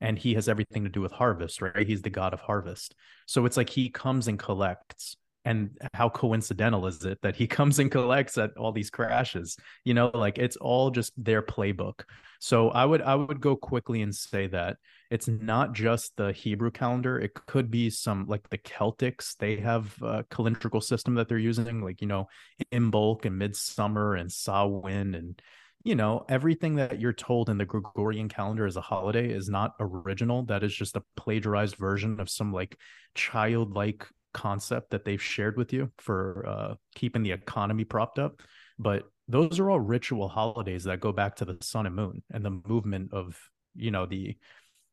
and he has everything to do with harvest, right? He's the god of harvest. So it's like he comes and collects. And how coincidental is it that he <laughs> comes and collects at all these crashes? You know, like it's all just their playbook. So I would I would go quickly and say that it's not just the Hebrew calendar. It could be some like the Celtics. They have a calendrical system that they're using, like you know, Imbolc and Midsummer and Samhain and you know, everything that you're told in the Gregorian calendar as a holiday is not original. That is just a plagiarized version of some like childlike concept that they've shared with you for uh, keeping the economy propped up. But those are all ritual holidays that go back to the sun and moon and the movement of, you know, the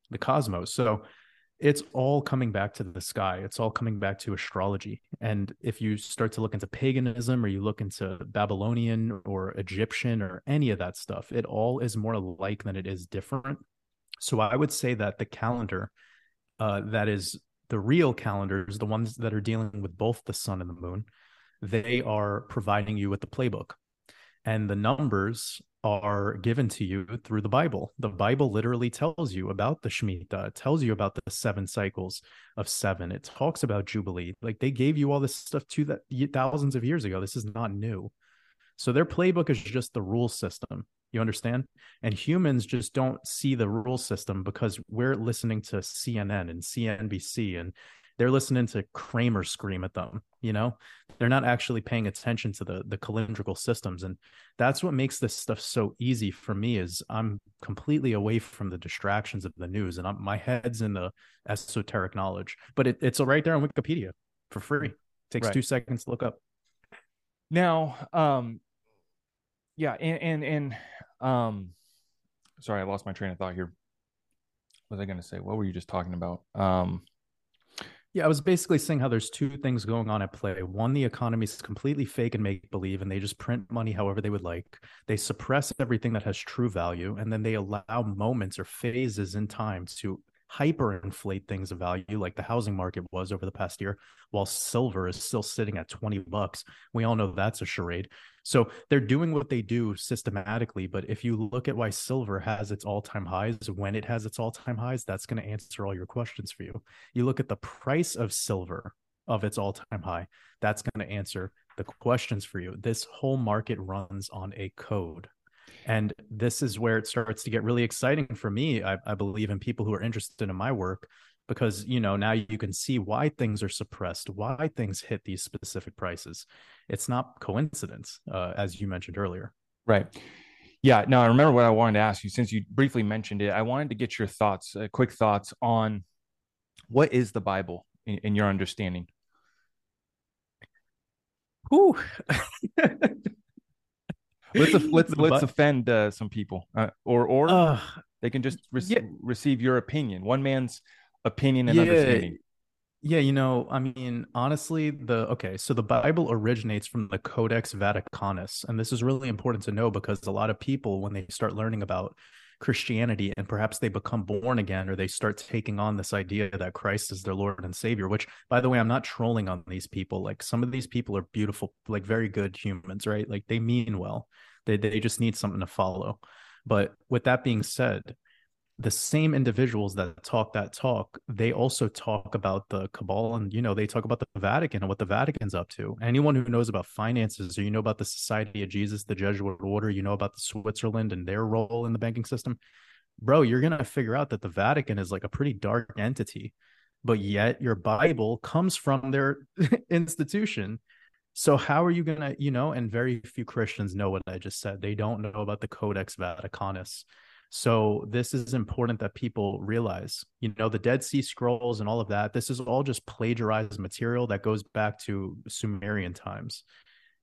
the cosmos. So it's all coming back to the sky. It's all coming back to astrology. And if you start to look into paganism or you look into Babylonian or Egyptian or any of that stuff, it all is more alike than it is different. So I would say that the calendar uh, that is the real calendars, the ones that are dealing with both the sun and the moon, they are providing you with the playbook. And the numbers are given to you through the Bible. The Bible literally tells you about the Shemitah, it tells you about the seven cycles of seven. It talks about Jubilee. Like they gave you all this stuff to that thousands of years ago. This is not new. So their playbook is just the rule system. You understand? And humans just don't see the rule system because we're listening to CNN and CNBC and they're listening to Cramer scream at them, you know? They're not actually paying attention to the the calendrical systems and that's what makes this stuff so easy for me is I'm completely away from the distractions of the news and I'm, my head's in the esoteric knowledge. But it, it's right there on Wikipedia for free. It takes right. 2 seconds to look up. Now, um yeah, and and and um, sorry, I lost my train of thought here. What was I going to say? What were you just talking about? Um, yeah, I was basically saying how there's two things going on at play. One, the economy is completely fake and make believe, and they just print money however they would like. They suppress everything that has true value, and then they allow moments or phases in time to hyperinflate things of value like the housing market was over the past year while silver is still sitting at 20 bucks we all know that's a charade so they're doing what they do systematically but if you look at why silver has its all-time highs when it has its all-time highs that's going to answer all your questions for you you look at the price of silver of its all-time high that's going to answer the questions for you this whole market runs on a code and this is where it starts to get really exciting for me. I, I believe in people who are interested in my work because you know now you can see why things are suppressed why things hit these specific prices it's not coincidence uh, as you mentioned earlier right yeah no i remember what i wanted to ask you since you briefly mentioned it i wanted to get your thoughts uh, quick thoughts on what is the bible in, in your understanding Whew. <laughs> let's <laughs> let's let's offend uh, some people, uh, or or uh, they can just re- yeah. receive your opinion. One man's opinion and yeah. understanding. Yeah, you know, I mean, honestly, the okay, so the Bible originates from the Codex Vaticanus, and this is really important to know because a lot of people, when they start learning about Christianity and perhaps they become born again or they start taking on this idea that Christ is their Lord and Savior, which by the way, I'm not trolling on these people. Like some of these people are beautiful, like very good humans, right? Like they mean well. They they just need something to follow. But with that being said, the same individuals that talk that talk, they also talk about the cabal and you know, they talk about the Vatican and what the Vatican's up to. Anyone who knows about finances or you know about the Society of Jesus, the Jesuit order, you know about the Switzerland and their role in the banking system, bro, you're gonna figure out that the Vatican is like a pretty dark entity, but yet your Bible comes from their <laughs> institution. So how are you gonna, you know, and very few Christians know what I just said. They don't know about the Codex Vaticanus so this is important that people realize, you know, the Dead Sea Scrolls and all of that. This is all just plagiarized material that goes back to Sumerian times.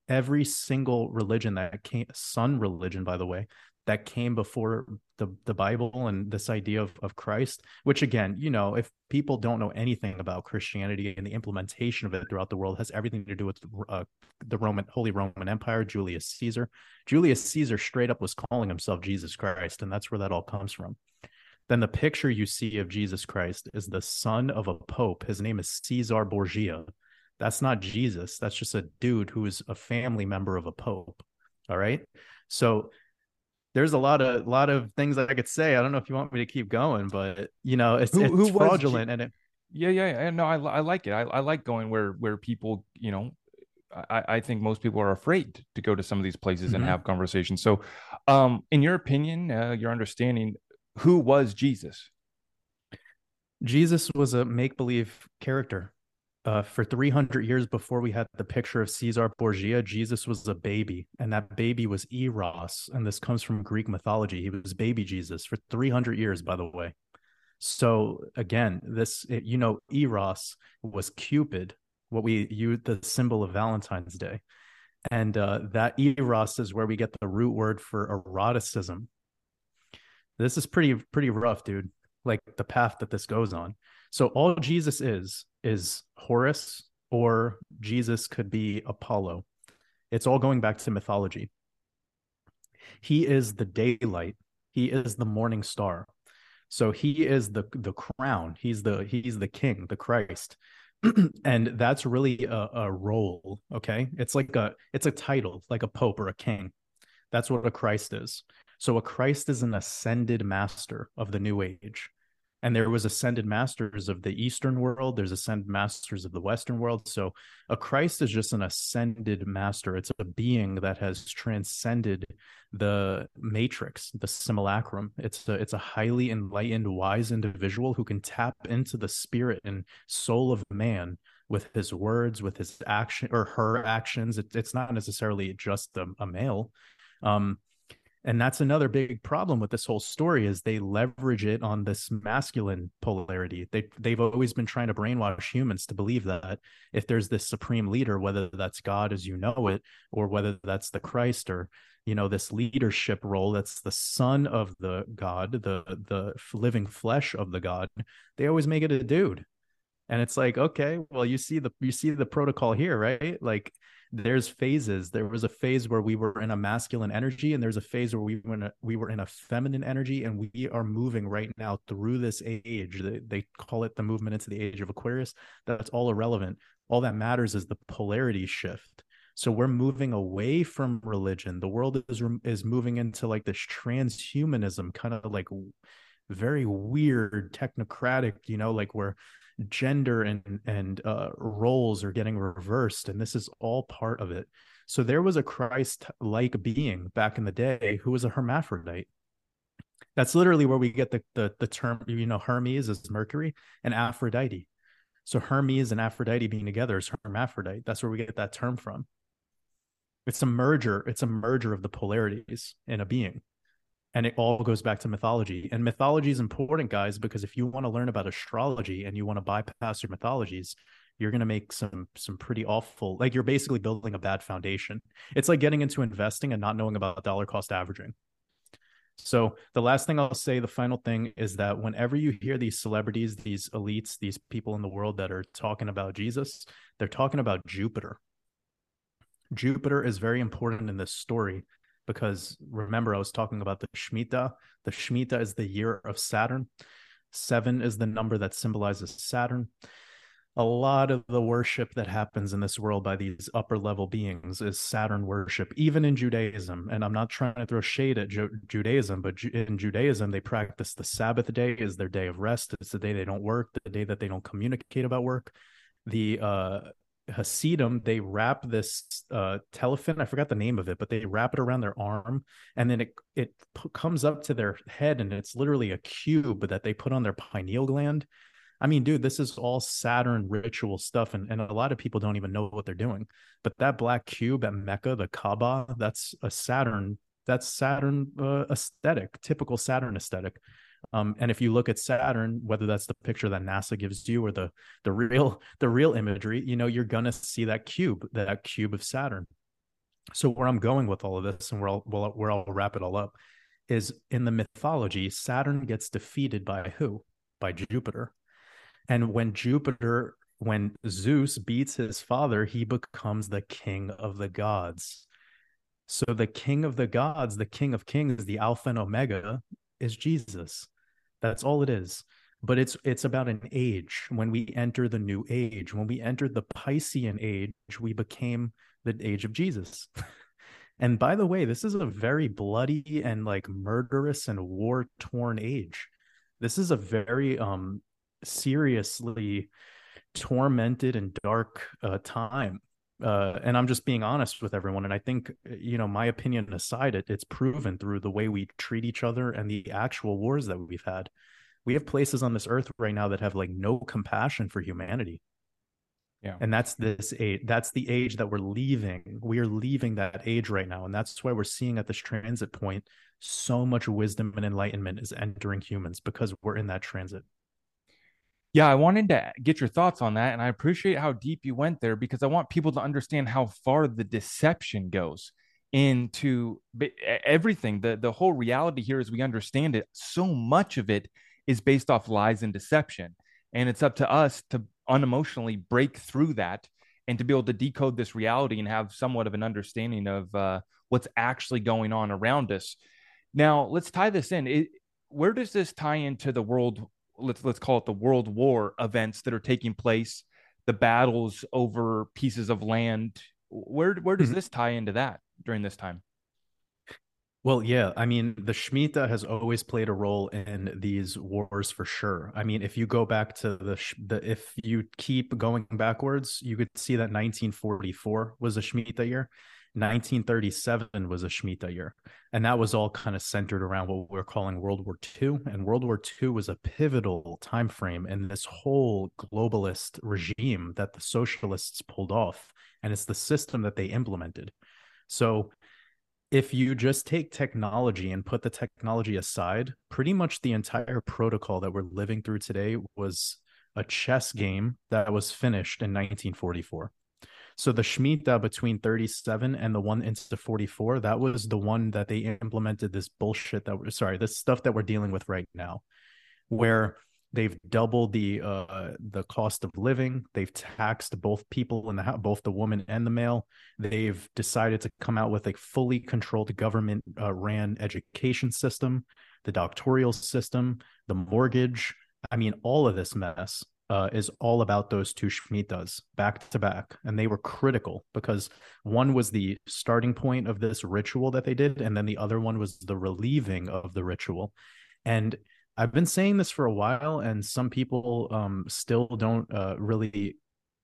Every single religion that came, Sun religion, by the way, that came before the the Bible and this idea of, of Christ, which again, you know, if people don't know anything about Christianity and the implementation of it throughout the world has everything to do with uh, the Roman Holy Roman Empire, Julius Caesar. Julius Caesar straight up was calling himself Jesus Christ, and that's where that all comes from. Then the picture you see of Jesus Christ is the son of a pope. His name is Caesar Borgia. That's not Jesus. That's just a dude who is a family member of a pope. All right. So there's a lot of lot of things that I could say. I don't know if you want me to keep going, but you know, it's, who, it's who fraudulent and it. Yeah, yeah, yeah. No, I, I like it. I, I like going where where people, you know, I, I think most people are afraid to go to some of these places mm-hmm. and have conversations. So, um, in your opinion, uh, your understanding, who was Jesus? Jesus was a make believe character uh, for 300 years before we had the picture of Caesar Borgia, Jesus was a baby, and that baby was Eros. And this comes from Greek mythology. He was baby Jesus for 300 years, by the way. So again, this you know, Eros was Cupid, what we use the symbol of Valentine's Day, and uh, that Eros is where we get the root word for eroticism. This is pretty pretty rough, dude. Like the path that this goes on. So all Jesus is is Horus or Jesus could be Apollo. It's all going back to mythology. He is the daylight. He is the morning star. So he is the the crown. He's the he's the king, the Christ. <clears throat> and that's really a, a role, okay? It's like a it's a title, like a pope or a king. That's what a Christ is. So a Christ is an ascended master of the new age and there was ascended masters of the eastern world. There's ascended masters of the western world. So a christ is just an ascended master. It's a being that has transcended the matrix the simulacrum. It's a, it's a highly enlightened wise individual who can tap into the spirit and soul of man with his words with his action or her actions. It, it's not necessarily just a, a male. Um and that's another big problem with this whole story is they leverage it on this masculine polarity. They they've always been trying to brainwash humans to believe that if there's this supreme leader whether that's god as you know it or whether that's the christ or you know this leadership role that's the son of the god the the living flesh of the god they always make it a dude. And it's like okay well you see the you see the protocol here right? Like there's phases. There was a phase where we were in a masculine energy, and there's a phase where we were in a, we were in a feminine energy, and we are moving right now through this age. They, they call it the movement into the age of Aquarius. That's all irrelevant. All that matters is the polarity shift. So we're moving away from religion. The world is is moving into like this transhumanism, kind of like very weird technocratic. You know, like where gender and and uh, roles are getting reversed and this is all part of it. So there was a christ like being back in the day who was a hermaphrodite. That's literally where we get the, the the term you know hermes is mercury and aphrodite. So hermes and aphrodite being together is hermaphrodite. That's where we get that term from. It's a merger it's a merger of the polarities in a being and it all goes back to mythology. And mythology is important guys because if you want to learn about astrology and you want to bypass your mythologies you're going to make some some pretty awful like you're basically building a bad foundation. It's like getting into investing and not knowing about dollar cost averaging. So the last thing i'll say the final thing is that whenever you hear these celebrities these elites these people in the world that are talking about jesus they're talking about jupiter. Jupiter is very important in this story because remember I was talking about the Shemitah. The Shemitah is the year of Saturn. Seven is the number that symbolizes Saturn. A lot of the worship that happens in this world by these upper level beings is Saturn worship, even in Judaism. And I'm not trying to throw shade at Ju- Judaism, but Ju- in Judaism, they practice the Sabbath day is their day of rest. It's the day they don't work, the day that they don't communicate about work. The uh, Hasidim, they wrap this uh, telefin. I forgot the name of it, but they wrap it around their arm, and then it it p- comes up to their head, and it's literally a cube that they put on their pineal gland. I mean, dude, this is all Saturn ritual stuff, and, and a lot of people don't even know what they're doing. But that black cube at Mecca, the Kaaba, that's a Saturn. That's Saturn uh, aesthetic, typical Saturn aesthetic. Um, and if you look at Saturn, whether that's the picture that NASA gives you or the the real <laughs> the real imagery, you know, you're gonna see that cube, that cube of Saturn. So where I'm going with all of this, and where I'll where I'll wrap it all up, is in the mythology, Saturn gets defeated by who? By Jupiter. And when Jupiter, when Zeus beats his father, he becomes the king of the gods. So the king of the gods, the king of kings, the Alpha and Omega, is Jesus. That's all it is. But it's it's about an age. When we enter the new age, when we entered the Piscean age, we became the age of Jesus. <laughs> and by the way, this is a very bloody and like murderous and war torn age. This is a very um seriously tormented and dark uh, time uh, and I'm just being honest with everyone. And I think, you know, my opinion aside, it, it's proven through the way we treat each other and the actual wars that we've had. We have places on this earth right now that have like no compassion for humanity. Yeah. And that's this age. That's the age that we're leaving. We are leaving that age right now. And that's why we're seeing at this transit point so much wisdom and enlightenment is entering humans because we're in that transit. Yeah, I wanted to get your thoughts on that. And I appreciate how deep you went there because I want people to understand how far the deception goes into everything. The, the whole reality here, as we understand it, so much of it is based off lies and deception. And it's up to us to unemotionally break through that and to be able to decode this reality and have somewhat of an understanding of uh, what's actually going on around us. Now, let's tie this in. It, where does this tie into the world let's let's call it the world war events that are taking place the battles over pieces of land where where does mm-hmm. this tie into that during this time well, yeah, I mean, the Shemitah has always played a role in these wars for sure. I mean, if you go back to the, the if you keep going backwards, you could see that 1944 was a Shemitah year. 1937 was a Shemitah year. And that was all kind of centered around what we're calling World War II. And World War II was a pivotal time frame in this whole globalist regime that the socialists pulled off. And it's the system that they implemented. So if you just take technology and put the technology aside, pretty much the entire protocol that we're living through today was a chess game that was finished in 1944. So the Shemitah between 37 and the one into 44, that was the one that they implemented this bullshit that we're sorry, this stuff that we're dealing with right now, where They've doubled the uh, the cost of living. They've taxed both people in the house, both the woman and the male. They've decided to come out with a fully controlled government uh, ran education system, the doctoral system, the mortgage. I mean, all of this mess uh, is all about those two shmitas back to back, and they were critical because one was the starting point of this ritual that they did, and then the other one was the relieving of the ritual, and I've been saying this for a while, and some people um, still don't uh, really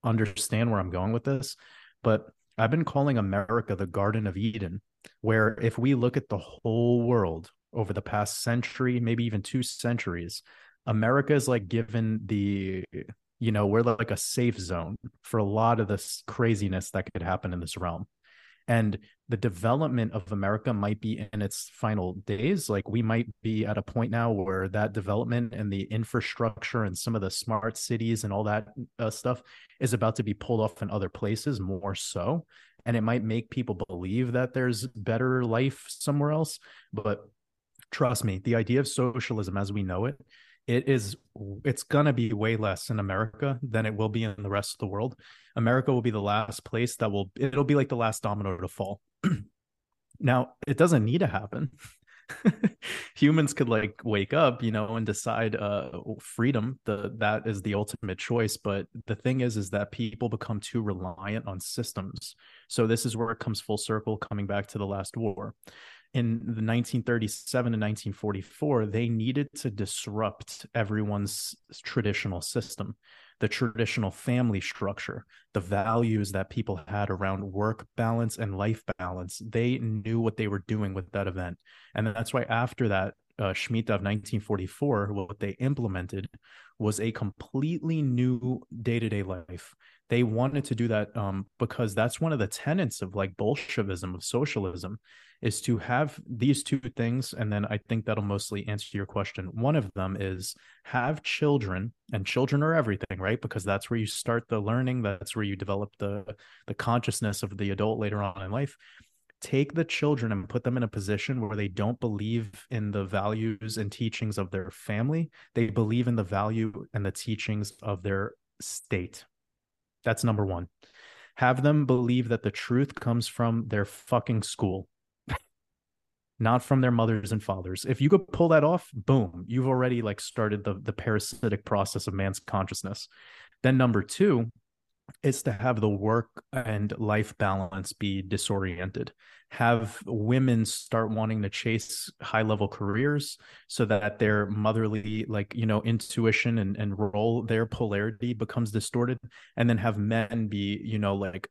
understand where I'm going with this. But I've been calling America the Garden of Eden, where if we look at the whole world over the past century, maybe even two centuries, America is like given the, you know, we're like a safe zone for a lot of this craziness that could happen in this realm. And the development of america might be in its final days. Like we might be at a point now where that development and the infrastructure and some of the smart cities and all that uh, stuff is about to be pulled off in other places more so. And it might make people believe that there's better life somewhere else. But trust me the idea of socialism as we know it it is it's going to be way less in America than it will be in the rest of the world. America will be the last place that will it'll be like the last domino to fall. <clears throat> now, it doesn't need to happen. <laughs> Humans could like wake up, you know, and decide uh freedom, the that is the ultimate choice, but the thing is is that people become too reliant on systems. So this is where it comes full circle coming back to the last war in the 1937 and 1944 they needed to disrupt everyone's traditional system the traditional family structure the values that people had around work balance and life balance they knew what they were doing with that event and that's why after that uh, Shemitah of 1944, what they implemented was a completely new day to day life. They wanted to do that um, because that's one of the tenets of like Bolshevism, of socialism, is to have these two things. And then I think that'll mostly answer your question. One of them is have children, and children are everything, right? Because that's where you start the learning, that's where you develop the the consciousness of the adult later on in life take the children and put them in a position where they don't believe in the values and teachings of their family they believe in the value and the teachings of their state that's number 1 have them believe that the truth comes from their fucking school not from their mothers and fathers. If you could pull that off boom you've already like started the the parasitic process of man's consciousness. Then number 2 is to have the work and life balance be disoriented have women start wanting to chase high level careers so that their motherly like you know intuition and, and role their polarity becomes distorted and then have men be you know like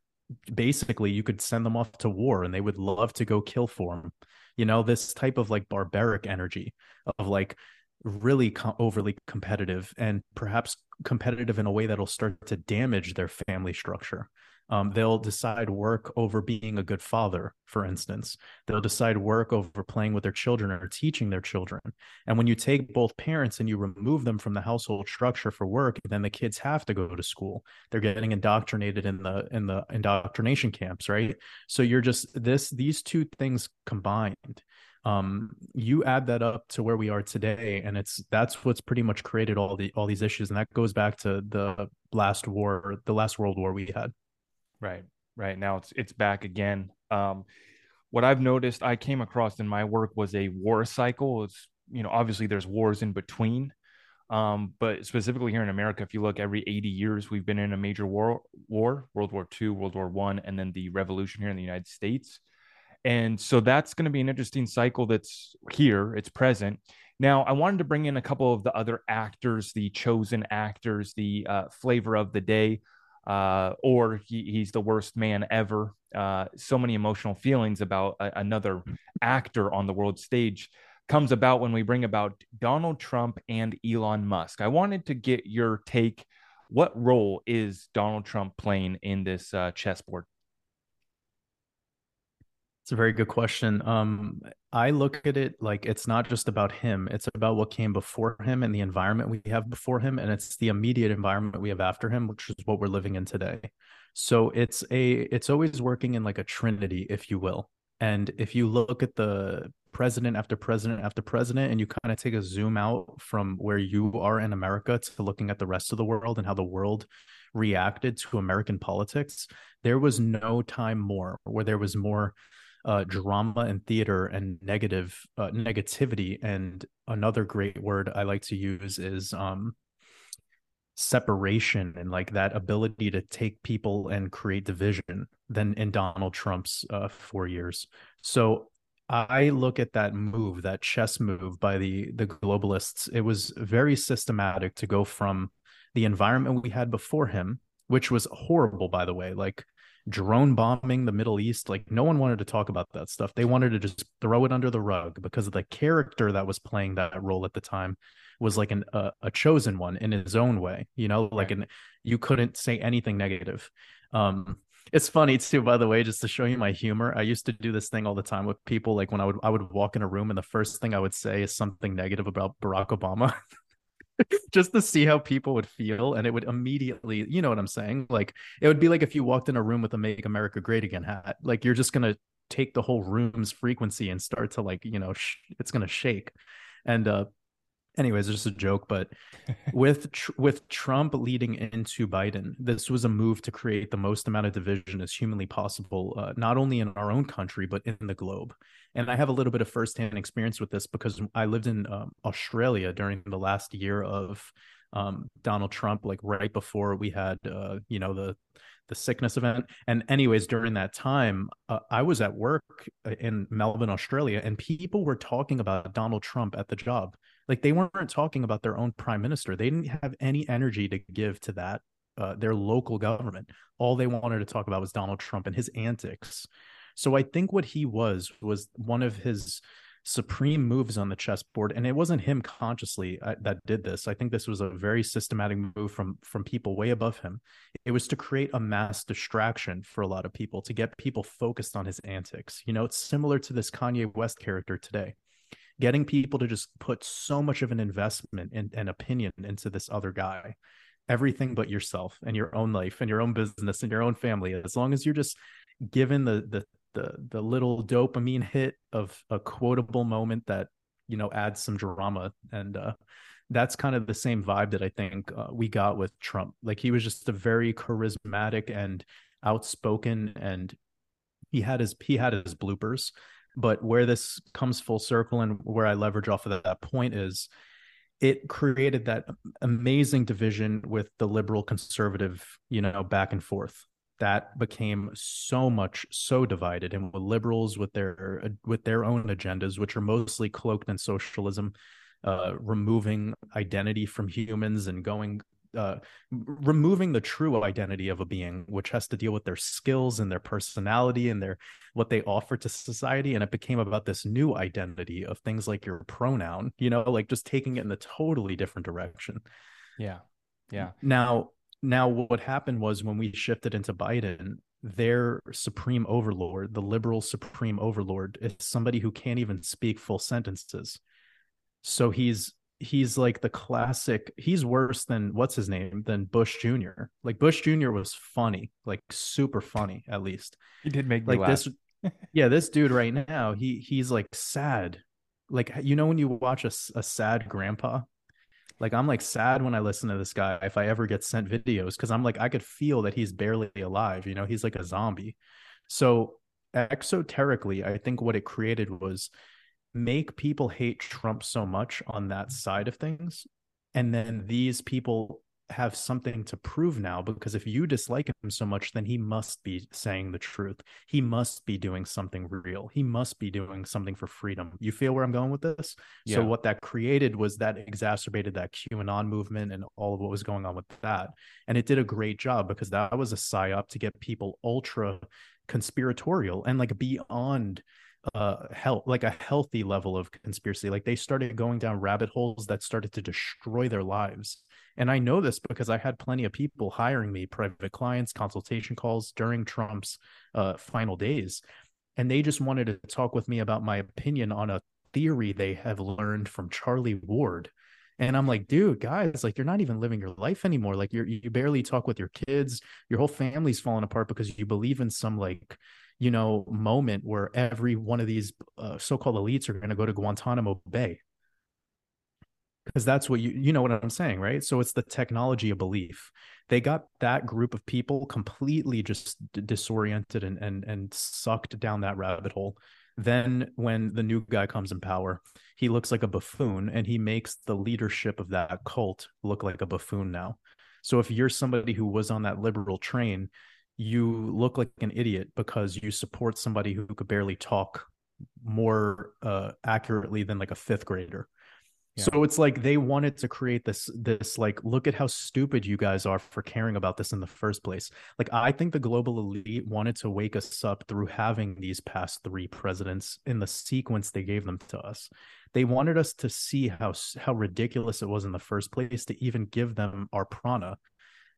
basically you could send them off to war and they would love to go kill for them you know this type of like barbaric energy of like really overly competitive and perhaps competitive in a way that'll start to damage their family structure. Um, they'll decide work over being a good father, for instance. They'll decide work over playing with their children or teaching their children. And when you take both parents and you remove them from the household structure for work, then the kids have to go to school. They're getting indoctrinated in the in the indoctrination camps, right? So you're just this these two things combined um you add that up to where we are today and it's that's what's pretty much created all the all these issues and that goes back to the last war the last world war we had right right now it's it's back again um what i've noticed i came across in my work was a war cycle it's you know, obviously there's wars in between. Um, but specifically here in America, if you look every 80 years, we've been in a major war, war, World War II, World War One, and then the revolution here in the United States. And so that's going to be an interesting cycle that's here, it's present. Now, I wanted to bring in a couple of the other actors, the chosen actors, the uh, flavor of the day, uh, or he, he's the worst man ever. Uh, so many emotional feelings about a, another actor on the world stage comes about when we bring about Donald Trump and Elon Musk. I wanted to get your take. What role is Donald Trump playing in this uh, chessboard? It's a very good question. Um, I look at it like it's not just about him, it's about what came before him and the environment we have before him. And it's the immediate environment we have after him, which is what we're living in today. So it's a it's always working in like a trinity, if you will. And if you look at the president after president after president, and you kind of take a zoom out from where you are in America to looking at the rest of the world and how the world reacted to American politics, there was no time more where there was more uh, drama and theater and negative uh, negativity. And another great word I like to use is um, separation and like that ability to take people and create division than in Donald Trump's uh, four years. So I look at that move, that chess move by the the globalists. It was very systematic to go from the environment we had before him, which was horrible, by the way. Like drone bombing the Middle East. Like no one wanted to talk about that stuff. They wanted to just throw it under the rug because of the character that was playing that role at the time was like an uh, a chosen one in his own way. You know, like right. an you couldn't say anything negative. Um, it's funny too, by the way, just to show you my humor. I used to do this thing all the time with people. Like when I would I would walk in a room and the first thing I would say is something negative about Barack Obama. <laughs> <laughs> just to see how people would feel and it would immediately you know what i'm saying? Like it would be like if you walked in a room with a make america great again hat like you're just going to take the whole room's frequency and start to like you know sh- it's going to shake. And uh anyways it's just a joke but <laughs> with with trump leading into biden this was a move to create the most amount of division as humanly possible uh, not only in our own country but in the globe and i have a little bit of firsthand experience with this because i lived in um, australia during the last year of um, donald trump like right before we had uh, you know the the sickness event. And anyways, during that time, uh, I was at work uh, in Melbourne, Australia, and people were talking about Donald Trump at the job. Like they weren't talking about their own prime minister. They didn't have any energy to give to that uh, their local government. All they wanted to talk about was Donald Trump and his antics. So I think what he was was one of his supreme moves on the chessboard and it wasn't him consciously uh, that did this i think this was a very systematic move from from people way above him it was to create a mass distraction for a lot of people to get people focused on his antics you know it's similar to this kanye west character today getting people to just put so much of an investment and, and opinion into this other guy everything but yourself and your own life and your own business and your own family as long as you're just given the the the the little dopamine hit of a quotable moment that you know adds some drama and uh that's kind of the same vibe that I think uh, we got with Trump. Like he was just a very charismatic and outspoken, and he had his he had his bloopers. But where this comes full circle and where I leverage off of that, point is, it created that amazing division with the liberal conservative, you know, back and forth. That became so much so divided and with liberals with their with their own agendas which are mostly cloaked in socialism uh, removing identity from humans and going uh, removing the true identity of a being which has to deal with their skills and their personality and their what they offer to society. And it became about this new identity of things like your pronoun you know like just taking it in a totally different direction. Yeah. Yeah. Now now, what happened was when we shifted into Biden, their supreme overlord, the liberal supreme overlord, is somebody who can't even speak full sentences. So he's he's like the classic he's worse than what's his name? Than bush jr like bush jr was funny like super funny at least. He did make like this <laughs> yeah this dude right now he he's like sad. Like you know when you watch a, a sad grandpa? Like I'm like sad when I listen to this guy if I ever get sent videos because I'm like I could feel that he's barely alive. You know, he's like a zombie. So exoterically, I think what it created was make people hate Trump so much on that side of things. And then these people have something to prove now because if you dislike him so much then he must be saying the truth. He must be doing something real. He must be doing something for freedom. You feel where i'm going with this? Yeah. so what that created was that exacerbated that qanon movement and all of what was going on with that. And it did a great job because that was a psyop to get people ultra conspiratorial and like beyond uh health like a healthy level of conspiracy like they started going down rabbit holes that started to destroy their lives. And i know this because i had plenty of people hiring me private clients consultation calls during trump's uh final days. And they just wanted to talk with me about my opinion on a theory they have learned from charlie ward. And i'm like dude guys like you're not even living your life anymore. Like you're you barely talk with your kids. Your whole family's falling apart because you believe in some like you know moment where every one of these uh, so-called elites are going to go to Guantanamo Bay. Because that's what you you know what I'm saying right? So it's the technology of belief. They got that group of people completely just disoriented and and and sucked down that rabbit hole. Then when the new guy comes in power he looks like a buffoon and he makes the leadership of that cult look like a buffoon now. So if you're somebody who was on that liberal train you look like an idiot because you support somebody who could barely talk more uh, accurately than like a fifth grader. Yeah. So it's like they wanted to create this this like look at how stupid you guys are for caring about this in the first place. Like I think the global elite wanted to wake us up through having these past 3 presidents in the sequence they gave them to us. They wanted us to see how how ridiculous it was in the first place to even give them our prana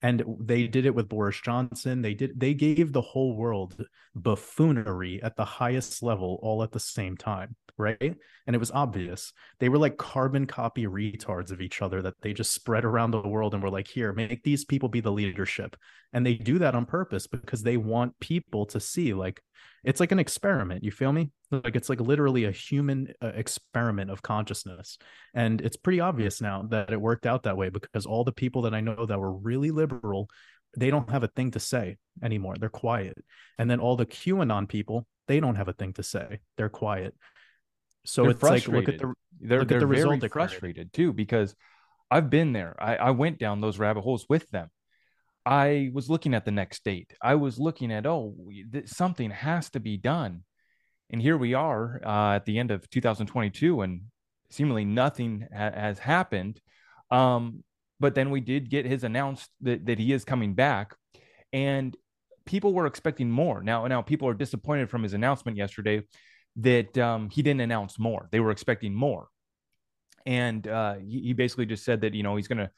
and they did it with Boris Johnson. They did they gave the whole world buffoonery at the highest level all at the same time, right? And it was obvious. They were like carbon copy retards of each other that they just spread around the world and were like, "Here, make these people be the leadership." And they do that on purpose because they want people to see like it's like an experiment you feel me? Like it's like literally a human uh, experiment of consciousness. And it's pretty obvious now that it worked out that way because all the people that i know that were really liberal they don't have a thing to say anymore. They're quiet. And then all the qanon people they don't have a thing to say. They're quiet. So they're it's like look at the they're, look they're at the very result frustrated too because i've been there. I, I went down those rabbit holes with them I was looking at the next date. I was looking at, oh, th- something has to be done. And here we are uh, at the end of 2022, and seemingly nothing ha- has happened. Um, but then we did get his announced that, that he is coming back. And people were expecting more. Now, now people are disappointed from his announcement yesterday that um, he didn't announce more. They were expecting more. And uh, he, he basically just said that, you know, he's going to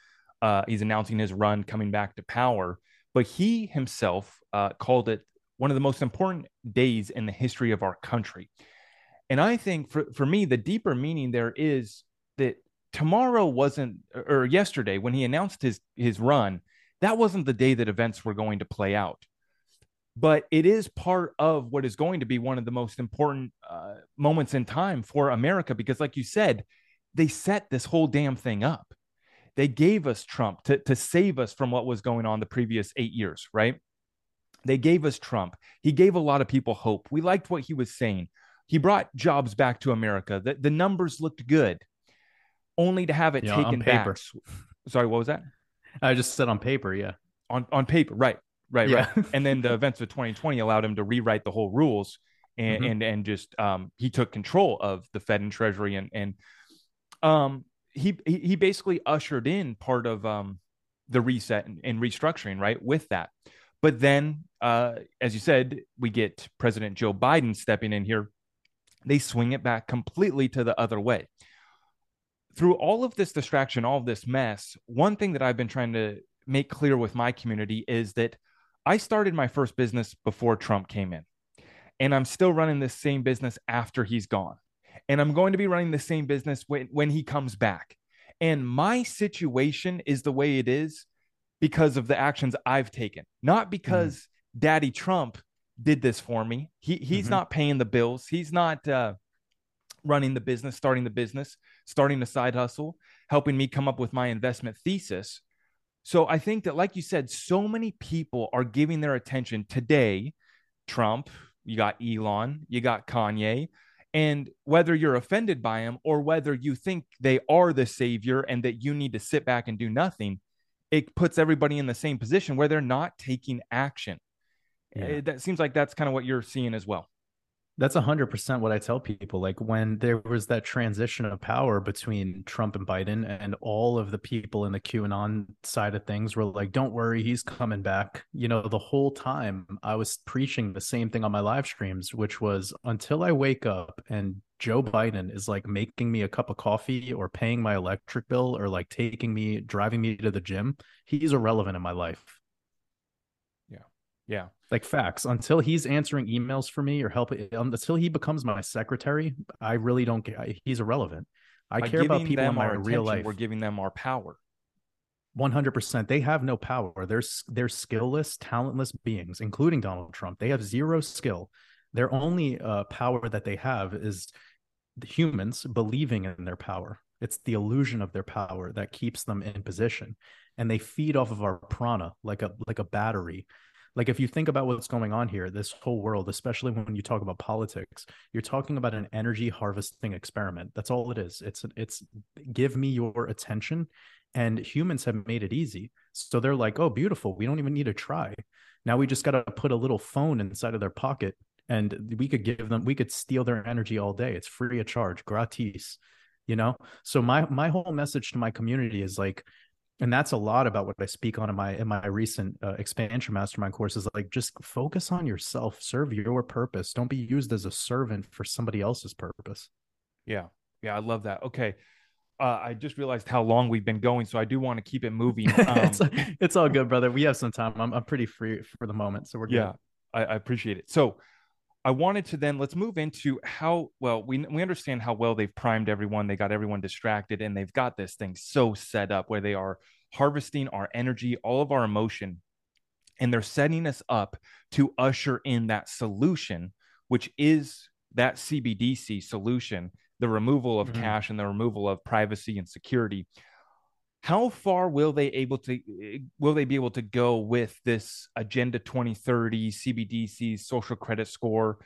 uh, he's announcing his run coming back to power. But he himself uh, called it one of the most important days in the history of our country. And I think for, for me, the deeper meaning there is that tomorrow wasn't, or yesterday when he announced his, his run, that wasn't the day that events were going to play out. But it is part of what is going to be one of the most important uh, moments in time for America because, like you said, they set this whole damn thing up they gave us Trump to, to save us from what was going on the previous eight years, right? They gave us Trump. He gave a lot of people hope. We liked what he was saying. He brought jobs back to America. The, the numbers looked good, only to have it yeah, taken back. Sorry, what was that? I just said on paper, yeah. On on paper, right, right, yeah. right. and then the <laughs> events of 2020 allowed him to rewrite the whole rules, and mm-hmm. and and just um, he took control of the Fed and Treasury, and and um, he he basically ushered in part of um, the reset and, and, restructuring, right? With that, but then, uh, as you said, we get President Joe Biden stepping in here. They swing it back completely to the other way. Through all of this distraction, all of this mess, one thing that I've been trying to make clear with my community is that I started my first business before Trump came in, and I'm still running this same business after he's gone and I'm going to be running the same business when, when he comes back. And my situation is the way it is because of the actions I've taken, not because mm-hmm. Daddy Trump did this for me. He he's mm-hmm. not paying the bills. He's not uh, running the business, starting the business, starting a side hustle, helping me come up with my investment thesis. So I think that, like you said, so many people are giving their attention today. Trump, you got Elon, you got Kanye, And whether you're offended by them or whether you think they are the savior and that you need to sit back and do nothing, it puts everybody in the same position where they're not taking action. Yeah. It, that seems like that's kind of what you're seeing as well. That's 100% what I tell people. Like when there was that transition of power between Trump and Biden, and all of the people in the QAnon side of things were like, don't worry, he's coming back. You know, the whole time I was preaching the same thing on my live streams, which was until I wake up and Joe Biden is like making me a cup of coffee or paying my electric bill or like taking me, driving me to the gym, he's irrelevant in my life. Yeah. Like facts. Until he's answering emails for me or helping um, until he becomes my secretary i really don't care. He's irrelevant. I By care about people in my real life we're giving them our power. 100% they have no power. They're they're skillless talentless beings including donald trump. They have zero skill. Their only uh, power that they have is the humans believing in their power. It's the illusion of their power that keeps them in position. And they feed off of our prana like a like a battery like if you think about what's going on here this whole world especially when you talk about politics you're talking about an energy harvesting experiment. That's all it is. It's it's give me your attention and humans have made it easy. So they're like oh beautiful. We don't even need to try. Now we just got to put a little phone inside of their pocket and we could give them we could steal their energy all day. It's free of charge gratis you know? So my my whole message to my community is like and that's a lot about what I speak on in my in my recent uh, expansion mastermind courses. Like, just focus on yourself, serve your purpose. Don't be used as a servant for somebody else's purpose. Yeah, yeah, I love that. Okay, uh, I just realized how long we've been going, so I do want to keep it moving. <laughs> Um, it's, it's, all good, brother. We have some time. I'm I'm pretty free for the moment, so we're good. Yeah, I, I appreciate it. So. I wanted to then let's move into how well we we understand how well they've primed everyone. They got everyone distracted and they've got this thing so set up where they are harvesting our energy, all of our emotion, and they're setting us up to usher in that solution, which is that CBDC solution, the removal of mm-hmm. cash and the removal of privacy and security. How far will they able to will they be able to go with this Agenda 2030 CBDC social credit score?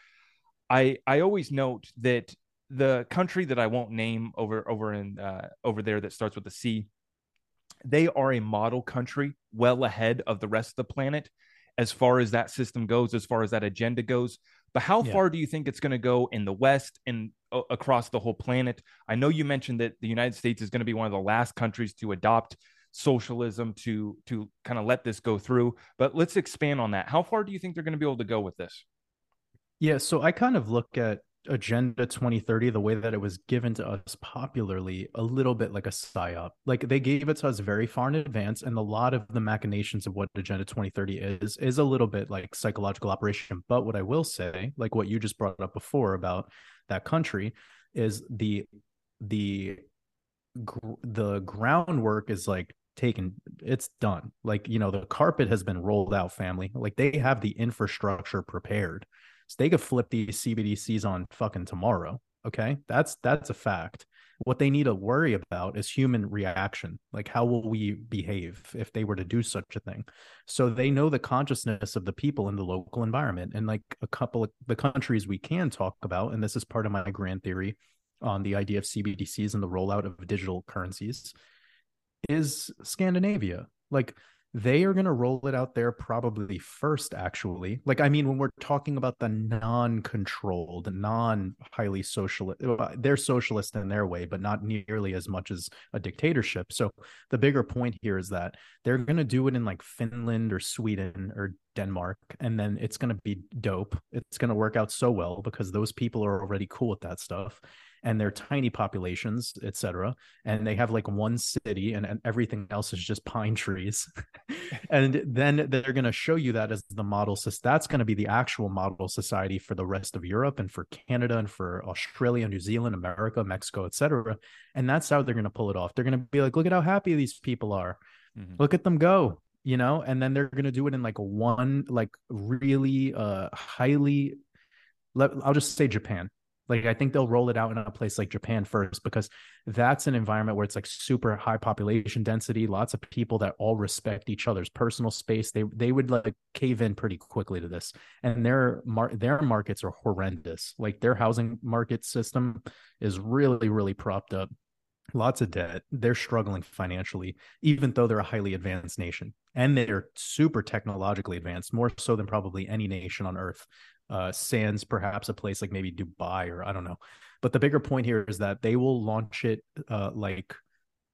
I I always note that the country that I won't name over over in uh, over there that starts with the C they are a model country well ahead of the rest of the planet as far as that system goes, as far as that agenda goes. But how yeah. far do you think it's going to go in the West and uh, across the whole planet? I know you mentioned that the United States is going to be one of the last countries to adopt socialism to to kind of let this go through. But let's expand on that. How far do you think they're going to be able to go with this? Yeah, so I kind of look at Agenda 2030, the way that it was given to us popularly, a little bit like a psyop. Like they gave it to us very far in advance, and a lot of the machinations of what Agenda 2030 is is a little bit like psychological operation. But what I will say, like what you just brought up before about that country, is the the the groundwork is like taken it's done like you know the carpet has been rolled out family like they have the infrastructure prepared so they could flip these CBDCs on fucking tomorrow. Okay. That's that's a fact. What they need to worry about is human reaction. Like how will we behave if they were to do such a thing? So they know the consciousness of the people in the local environment. And like a couple of the countries we can talk about, and this is part of my grand theory on the idea of CBDCs and the rollout of digital currencies, is Scandinavia. Like they are going to roll it out there probably first actually. Like i mean when we're talking about the non-controlled non-highly social they're socialist in their way but not nearly as much as a dictatorship. So the bigger point here is that they're going to do it in like finland or sweden or denmark and then it's going to be dope. It's going to work out so well because those people are already cool with that stuff and they're tiny populations, etc. And they have like one city, and, and everything else is just pine trees. <laughs> and then they're going to show you that as the model. So that's going to be the actual model society for the rest of Europe and for Canada and for Australia, New Zealand, America, Mexico, etc. And that's how they're going to pull it off. They're going to be like, look at how happy these people are. Mm-hmm. Look at them go you know and then they're going to do it in like one like really uh highly let, i'll just say japan Like I think they'll roll it out in a place like Japan first because that's an environment where it's like super high population density, lots of people that all respect each other's personal space. They they would like cave in pretty quickly to this. And their mar- their markets are horrendous. Like their housing market system is really really propped up. Lots of debt. They're struggling financially even though they're a highly advanced nation. And they're super technologically advanced, more so than probably any nation on earth uh, sans perhaps a place like maybe Dubai or I don't know. But the bigger point here is that they will launch it uh, like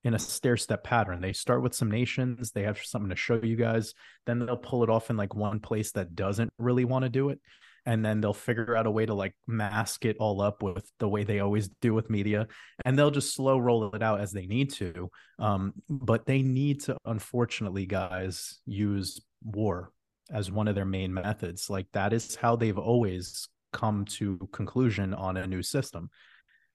in a stair step pattern. They start with some nations, they have something to show you guys, then they'll pull it off in like one place that doesn't really want to do it. And then they'll figure out a way to like mask it all up with the way they always do with media. And they'll just slow roll it out as they need to. Um, but they need to, unfortunately, guys, use war as one of their main methods. Like that is how they've always come to conclusion on a new system.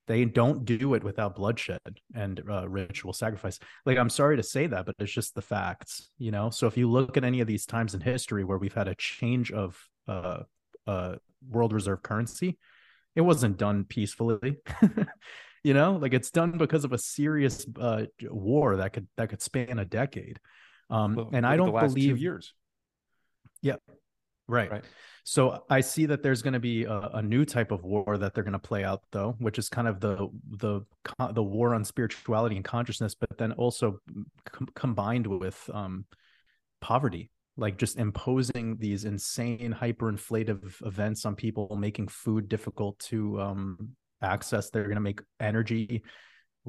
They don't do it without bloodshed and uh, ritual sacrifice. Like I'm sorry to say that, but it's just the facts, you know. So if you look at any of these times in history where we've had a change of uh, uh, world reserve currency, it wasn't done peacefully. <laughs> you know, like it's done because of a serious uh, war that could that could span a decade. Um, well, and I don't believe years yeah. Right. right. So I see that there's going to be a, a, new type of war that they're going to play out, though, which is kind of the the the war on spirituality and consciousness, but then also com- combined with um, poverty, like just imposing these insane hyperinflative events on people, making food difficult to um, access. They're going to make energy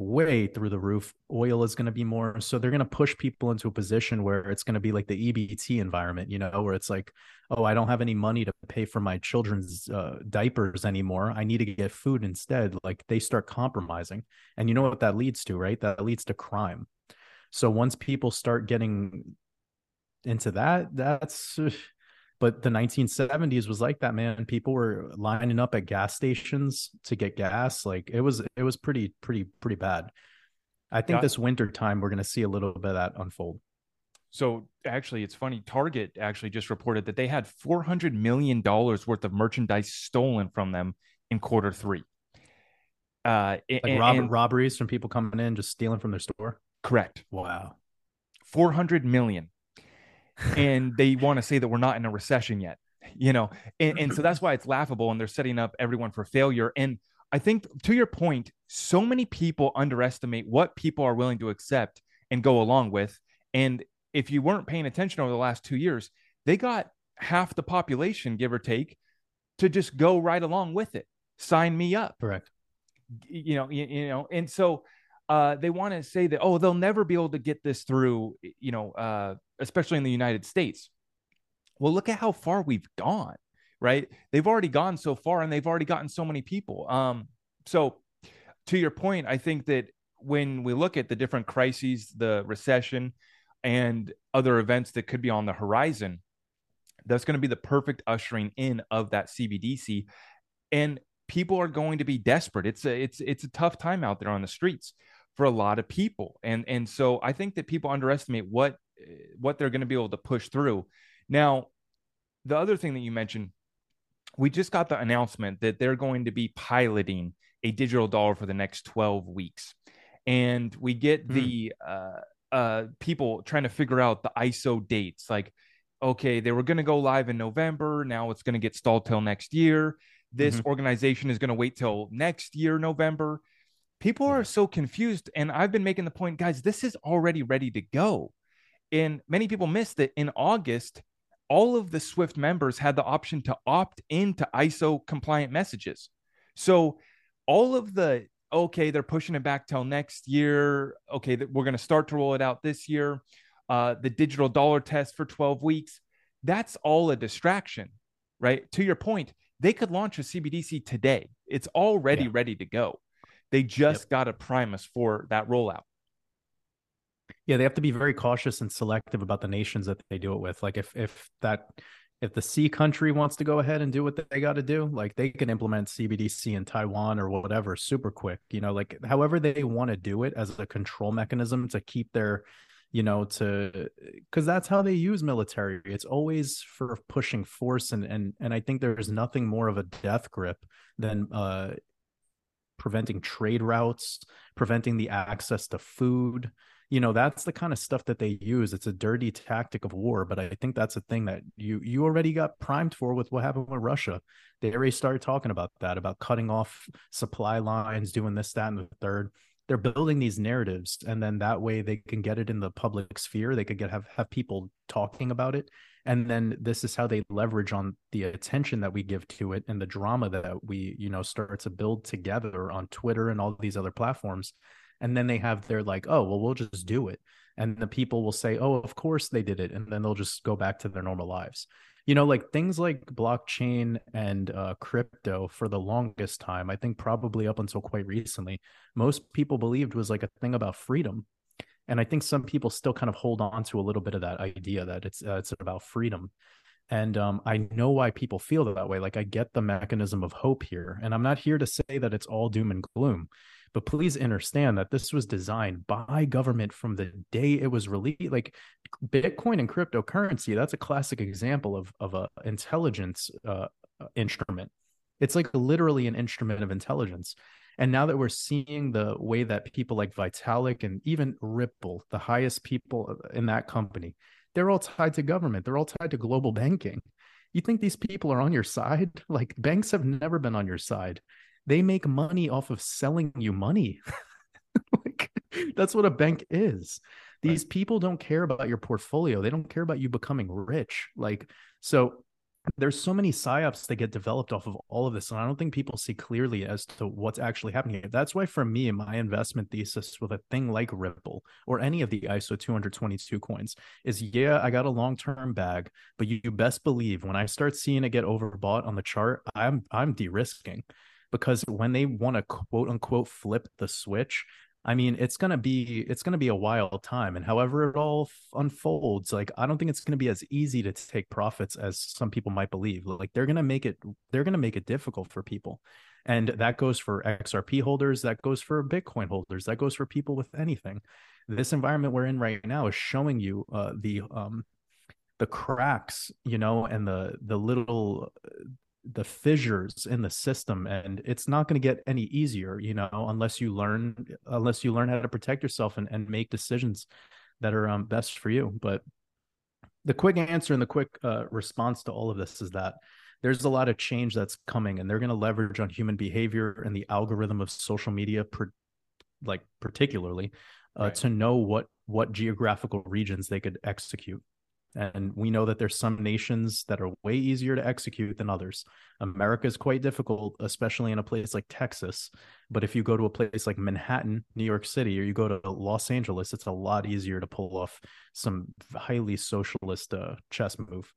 way through the roof. Oil is going to be more. So they're going to push people into a position where it's going to be like the EBT environment, you know, where it's like, oh, I don't have any money to pay for my children's uh, diapers anymore. I need to get food instead. Like they start compromising. And you know what that leads to, right? That leads to crime. So once people start getting into that, that's <laughs> but the 1970s was like that man. People were lining up at gas stations to get gas. Like it was it was pretty pretty pretty bad. I think yeah. this winter time we're going to see a little bit of that unfold. So actually it's funny target actually just reported that they had 400 million dollars worth of merchandise stolen from them in quarter three. Uh like and, robber, and, robberies from people coming in just stealing from their store? Correct. Wow. 400 million and they want to say that we're not in a recession yet you know? And, and so that's why it's laughable and they're setting up everyone for failure. And i think to your point so many people underestimate what people are willing to accept and go along with. And if you weren't paying attention over the last two years they got half the population give or take to just go right along with it. Sign me up. Correct. You know you, you know and so uh, they want to say that oh they'll never be able to get this through you know uh, especially in the united states. Well look at how far we've gone right? They've already gone so far and they've already gotten so many people. Um, so to your point i think that when we look at the different crises the recession and other events that could be on the horizon that's going to be the perfect ushering in of that cbdc and people are going to be desperate. It's a it's it's a tough time out there on the streets for a lot of people. And and so I think that people underestimate what what they're going to be able to push through. Now, the other thing that you mentioned, we just got the announcement that they're going to be piloting a digital dollar for the next 12 weeks. And we get mm. the uh, uh, people trying to figure out the ISO dates. Like, okay, they were going to go live in November. Now it's going to get stalled till next year. This mm-hmm. organization is going to wait till next year, November people yeah. are so confused and i've been making the point guys this is already ready to go. And many people missed that in august all of the swift members had the option to opt into iso compliant messages. So all of the okay they're pushing it back till next year. Okay we're going to start to roll it out this year. Uh, the digital dollar test for 12 weeks that's all a distraction right? To your point they could launch a cbdc today. It's already yeah. ready to go they just yep. got to prime us for that rollout. Yeah, they have to be very cautious and selective about the nations that they do it with. Like if if that if the C country wants to go ahead and do what they got to do, like they can implement CBDC in Taiwan or whatever super quick. You know, like however they want to do it as a control mechanism to keep their you know to because that's how they use military it's always for pushing force and and and i think there's nothing more of a death grip than uh preventing trade routes, preventing the access to food. You know, that's the kind of stuff that they use. It's a dirty tactic of war, but I think that's a thing that you you already got primed for with what happened with Russia. They already started talking about that, about cutting off supply lines, doing this, that, and the third they're building these narratives and then that way they can get it in the public sphere they could get have have people talking about it and then this is how they leverage on the attention that we give to it and the drama that we you know start to build together on twitter and all these other platforms. And then they have their like oh well we'll just do it. And the people will say oh of course they did it. And then they'll just go back to their normal lives. You know like things like blockchain and uh, crypto for the longest time i think probably up until quite recently most people believed was like a thing about freedom and i think some people still kind of hold on to a little bit of that idea that it's uh, it's about freedom and um, i know why people feel that way like i get the mechanism of hope here and i'm not here to say that it's all doom and gloom but please understand that this was designed by government from the day it was released. Like Bitcoin and cryptocurrency, that's a classic example of of a intelligence uh, instrument. It's like literally an instrument of intelligence. And now that we're seeing the way that people like Vitalik and even Ripple, the highest people in that company, they're all tied to government. They're all tied to global banking. You think these people are on your side? <laughs> Like banks have never been on your side they make money off of selling you money. <laughs> like, that's what a bank is. These right. people don't care about your portfolio. They don't care about you becoming rich. Like, so there's so many psyops that get developed off of all of this and i don't think people see clearly as to what's actually happening that's why for me my investment thesis with a thing like ripple or any of the iso 222 coins is yeah i got a long-term bag but you, you best believe when i start seeing it get overbought on the chart i'm i'm de-risking. Because when they want to quote unquote flip the switch I mean, it's gonna be it's gonna be a wild time, and however it all f- unfolds, like I don't think it's gonna be as easy to take profits as some people might believe. Like they're gonna make it they're gonna make it difficult for people, and that goes for XRP holders, that goes for Bitcoin holders, that goes for people with anything. This environment we're in right now is showing you uh, the um the cracks, you know, and the the little the fissures in the system and it's not going to get any easier you know unless you learn unless you learn how to protect yourself and, and make decisions that are um, best for you but the quick answer and the quick uh, response to all of this is that there's a lot of change that's coming and they're going to leverage on human behavior and the algorithm of social media per, like particularly uh, right. to know what what geographical regions they could execute and we know that there's some nations that are way easier to execute than others. America is quite difficult, especially in a place like Texas. But if you go to a place like Manhattan, New York City, or you go to Los Angeles, it's a lot easier to pull off some highly socialist uh, chess move.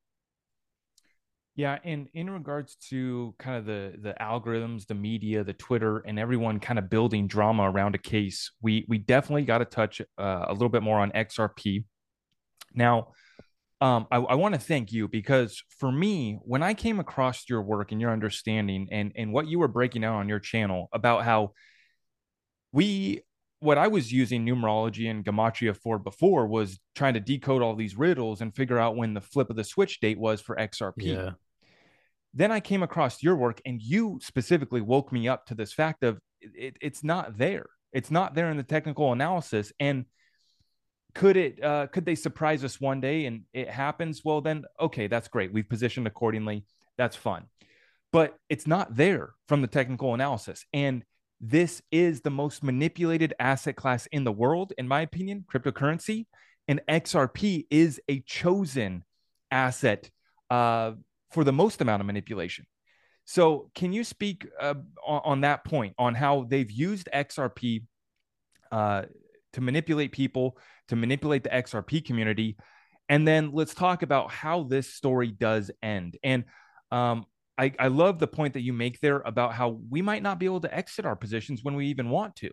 Yeah, and in regards to kind of the the algorithms, the media, the Twitter, and everyone kind of building drama around a case, we we definitely got to touch uh, a little bit more on XRP. Now, um, I, I want to thank you because for me, when I came across your work and your understanding and and what you were breaking down on your channel about how we what I was using numerology and gematria for before was trying to decode all these riddles and figure out when the flip of the switch date was for XRP. Yeah. Then I came across your work and you specifically woke me up to this fact of it, it's not there. It's not there in the technical analysis. And could it uh, could they surprise us one day and it happens? Well then okay that's great. We've positioned accordingly. That's fun. But it's not there from the technical analysis. And this is the most manipulated asset class in the world in my opinion cryptocurrency. And xrp is a chosen asset uh, for the most amount of manipulation. So can you speak uh, on, on, that point on how they've used xrp uh, to manipulate people, to manipulate the XRP community. And then let's talk about how this story does end. And um, I, I love the point that you make there about how we might not be able to exit our positions when we even want to.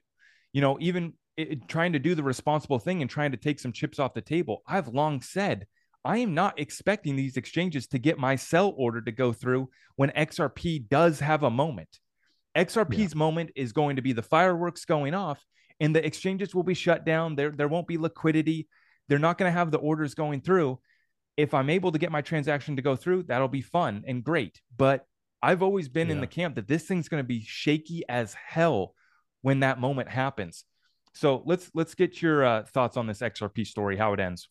You know, even it, trying to do the responsible thing and trying to take some chips off the table. I've long said I am not expecting these exchanges to get my sell order to go through when XRP does have a moment. XRP's yeah. moment is going to be the fireworks going off and the exchanges will be shut down. There, there won't be liquidity. They're not going to have the orders going through. If I'm able to get my transaction to go through, that'll be fun and great. But I've always been yeah. in the camp that this thing's going to be shaky as hell when that moment happens. So let's let's get your uh, thoughts on this XRP story, how it ends.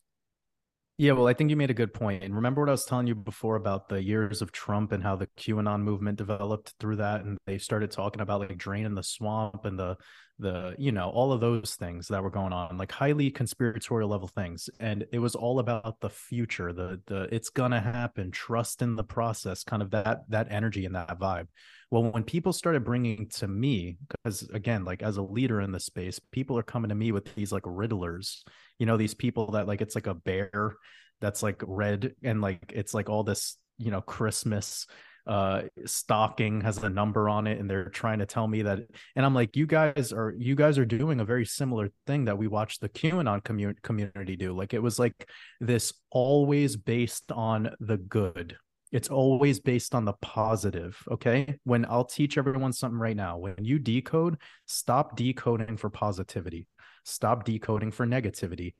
Yeah, well, I think you made a good point. And remember what I was telling you before about the years of Trump and how the QAnon movement developed through that, and they started talking about like draining the swamp and the the you know all of those things that were going on, like highly conspiratorial level things. And it was all about the future, the the it's gonna happen, trust in the process, kind of that that energy and that vibe. Well, when people started bringing to me, because again, like as a leader in the space, people are coming to me with these like riddlers, you know, these people that like it's like a bear that's like red and like it's like all this, you know, Christmas uh stocking has a number on it and they're trying to tell me that and i'm like you guys are you guys are doing a very similar thing that we watched the qanon commu- community do. Like it was like this always based on the good. It's always based on the positive okay? When i'll teach everyone something right now when you decode stop decoding for positivity. Stop decoding for negativity.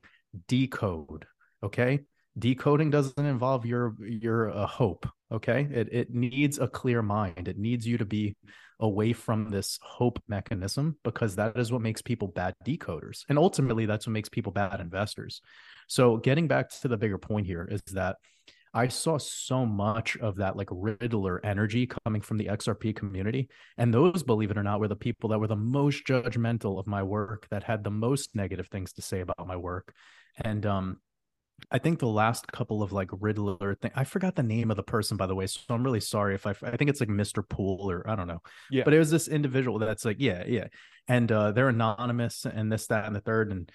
Decode okay? Decoding doesn't involve your your uh, hope okay it, it needs a clear mind it needs you to be away from this hope mechanism because that is what makes people bad decoders and ultimately that's what makes people bad investors so getting back to the bigger point here is that I saw so much of that like Riddler energy coming from the XRP community. And those, believe it or not, were the people that were the most judgmental of my work, that had the most negative things to say about my work. And um, I think the last couple of like Riddler thing, I forgot the name of the person, by the way. So I'm really sorry if I, I think it's like Mr. Pool or I don't know. Yeah. But it was this individual that's like, yeah, yeah. And uh, they're anonymous and this, that, and the third. And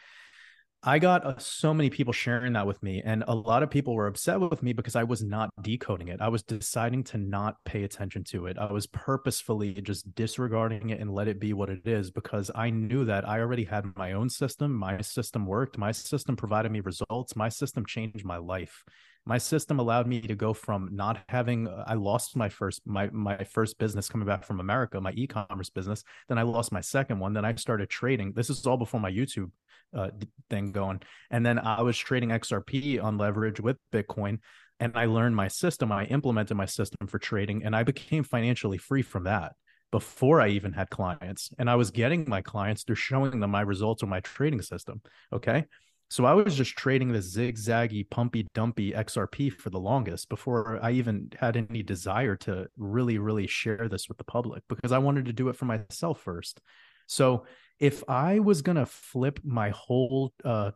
I got uh, so many people sharing that with me, and a lot of people were upset with me because I was not decoding it. I was deciding to not pay attention to it. I was purposefully just disregarding it and let it be what it is because I knew that I already had my own system. My system worked. My system provided me results. My system changed my life. My system allowed me to go from not having. Uh, I lost my first my my first business coming back from America, my e-commerce business. Then I lost my second one. Then I started trading. This is all before my YouTube uh, thing going. And then I was trading XRP on leverage with Bitcoin and I learned my system. I implemented my system for trading and I became financially free from that before I even had clients. And I was getting my clients through showing them my results on my trading system. Okay. So I was just trading the zigzaggy, pumpy, dumpy XRP for the longest before I even had any desire to really, really share this with the public because I wanted to do it for myself first. So if I was gonna flip my whole uh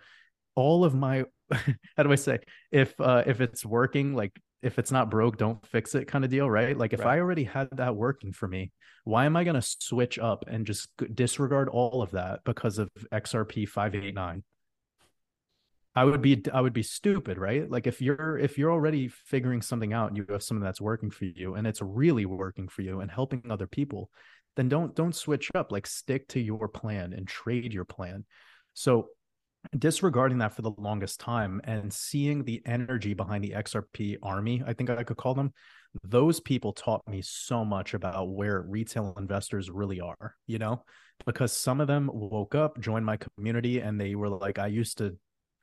all of my <laughs> how do I say if uh if it's working like if it's not broke don't fix it kind of deal right like if right. I already had that working for me why am I going to switch up and just disregard all of that because of XRP 589 I would be I would be stupid, right? Like if you're if you're already figuring something out and you have something that's working for you and it's really working for you and helping other people, then don't don't switch up. Like stick to your plan and trade your plan. So disregarding that for the longest time and seeing the energy behind the xrp army i think i could call them those people taught me so much about where retail investors really are you know? Because some of them woke up joined my community and they were like i used to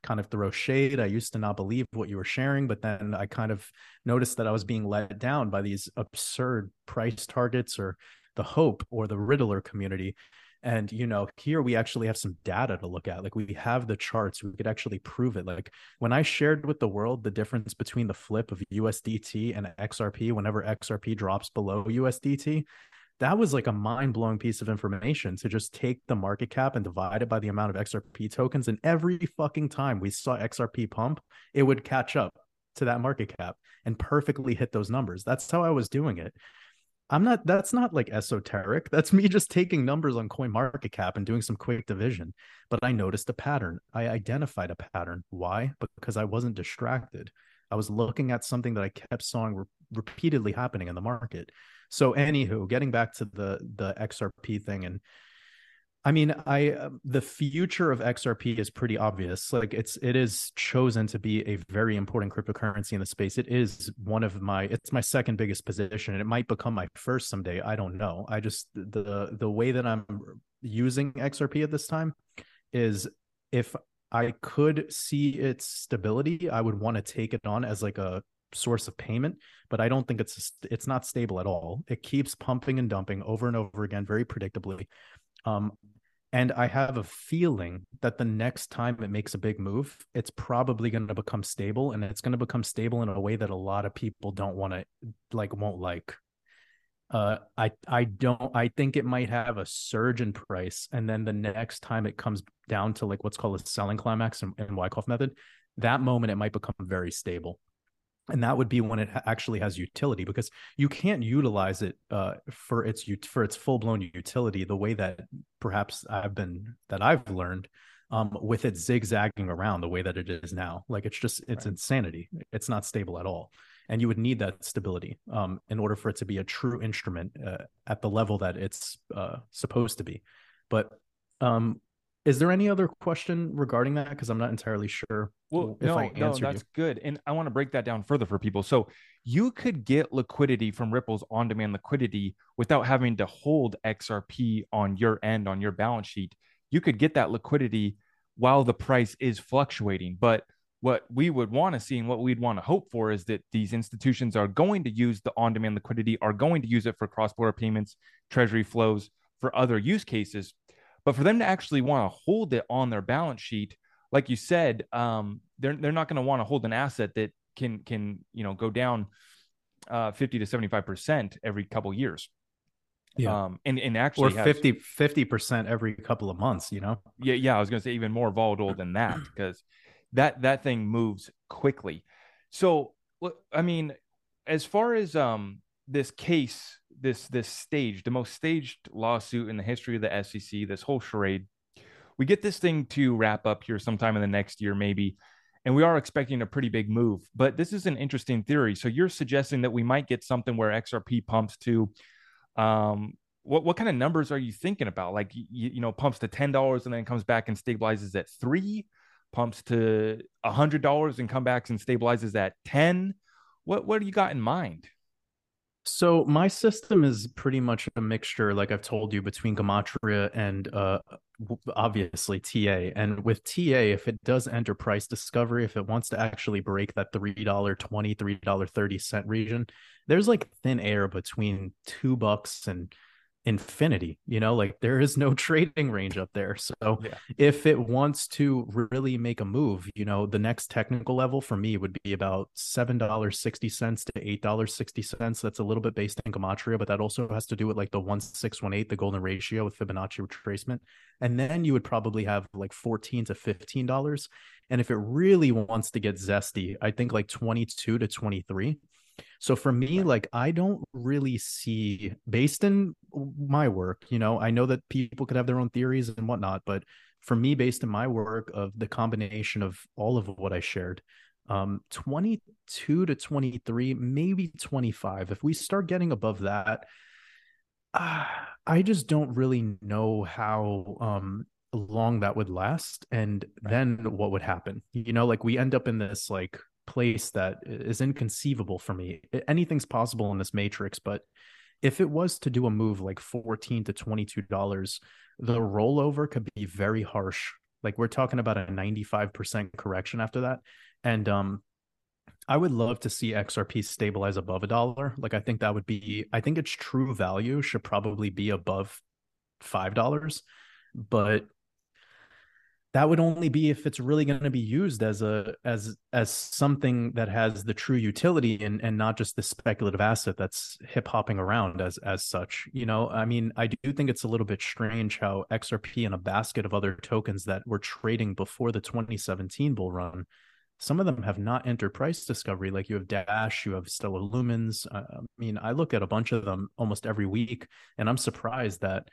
kind of throw shade. I used to not believe what you were sharing, but then I kind of noticed that I was being let down by these absurd price targets or the hope or the riddler community. And you know here we actually have some data to look at. Like we have the charts. We could actually prove it. Like when i shared with the world the difference between the flip of usdt and xrp whenever xrp drops below usdt that was like a mind-blowing piece of information to just take the market cap and divide it by the amount of xrp tokens and every fucking time we saw xrp pump it would catch up to that market cap and perfectly hit those numbers that's how i was doing it I'm not that's not like esoteric. <laughs> That's me just taking numbers on coin market cap and doing some quick division. But I noticed a pattern. I identified a pattern. Why? Because I wasn't distracted. I was looking at something that I kept seeing re- repeatedly happening in the market. So anywho, getting back to the the XRP thing and I mean, I uh, the future of XRP is pretty obvious. Like it's it is chosen to be a very important cryptocurrency in the space. It is one of my it's my second biggest position, and it might become my first someday. I don't know. I just the the way that I'm using XRP at this time is if I could see its stability, I would want to take it on as like a source of payment but i don't think it's it's not stable at all. It keeps pumping and dumping over and over again very predictably. Um, and I have a feeling that the next time it makes a big move, it's probably going to become stable and it's going to become stable in a way that a lot of people don't want to like, won't like. Uh, I I don't I think it might have a surge in price, and then the next time it comes down to like what's called a selling climax and, in Wyckoff method, that moment it might become very stable and that would be when it actually has utility because you can't utilize it uh, for its for its full blown utility the way that perhaps I've been that I've learned um, with it zigzagging around the way that it is now. Like it's just it's right. insanity. It's not stable at all, and you would need that stability um, in order for it to be a true instrument uh, at the level that it's uh, supposed to be. But um, is there any other question regarding that? Because I'm not entirely sure. Well, no, no, that's you. good. And I want to break that down further for people. So you could get liquidity from Ripple's on-demand liquidity without having to hold XRP on your end on your balance sheet. You could get that liquidity while the price is fluctuating. But what we would want to see and what we'd want to hope for is that these institutions are going to use the on-demand liquidity, are going to use it for cross-border payments, treasury flows, for other use cases but for them to actually want to hold it on their balance sheet, like you said, um, they're they're not going to want to hold an asset that can can you know go down uh, 50 to 75 percent every couple years. Yeah. Um, and, and actually or 50 percent every couple of months, you know? Yeah, yeah. I was gonna say even more volatile than that <clears throat> because that that thing moves quickly. So I mean, as far as um this case, this this stage, the most staged lawsuit in the history of the SEC, this whole charade. We get this thing to wrap up here sometime in the next year, maybe, and we are expecting a pretty big move. But this is an interesting theory. So you're suggesting that we might get something where XRP pumps to, um, what what kind of numbers are you thinking about? Like you, you know, pumps to ten dollars and then comes back and stabilizes at three, pumps to a hundred dollars and come back and stabilizes at ten. What what do you got in mind? So my system is pretty much a mixture, like I've told you, between Gematria and uh, obviously TA. And with TA, if it does enter price discovery, if it wants to actually break that $3.20, $3.30 region, there's like thin air between two bucks and infinity you know like there is no <laughs> trading range up there. So yeah. if it wants to really make a move you know the next technical level for me would be about $7.60 to $8.60 that's a little bit based in gematria but that also has to do with like the 1618 the golden ratio with fibonacci retracement. And then you would probably have like 14 to $15 and if it really wants to get zesty i think like 22 to 23 so for me, like I don't really see based in my work, you know, I know that people could have their own theories and whatnot, but for me, based in my work of the combination of all of what I shared, um 22 to 23, maybe 25. If we start getting above that, uh, I just don't really know how um long that would last and then what would happen you know like we end up in this like place that is inconceivable for me. Anything's possible in this matrix, but if it was to do a move like 14 to 22 dollars, the rollover could be very harsh. Like we're talking about a 95% correction after that. And um I would love to see XRP stabilize above a dollar. Like I think that would be I think its true value should probably be above $5, but that would only be if it's really going to be used as a as as something that has the true utility and and not just the speculative asset that's hip hopping around as as such you know? I mean i do think it's a little bit strange how xrp and a basket of other tokens that were trading before the 2017 bull run some of them have not entered price discovery. Like you have dash you have stellar lumens. I mean i look at a bunch of them almost every week and i'm surprised that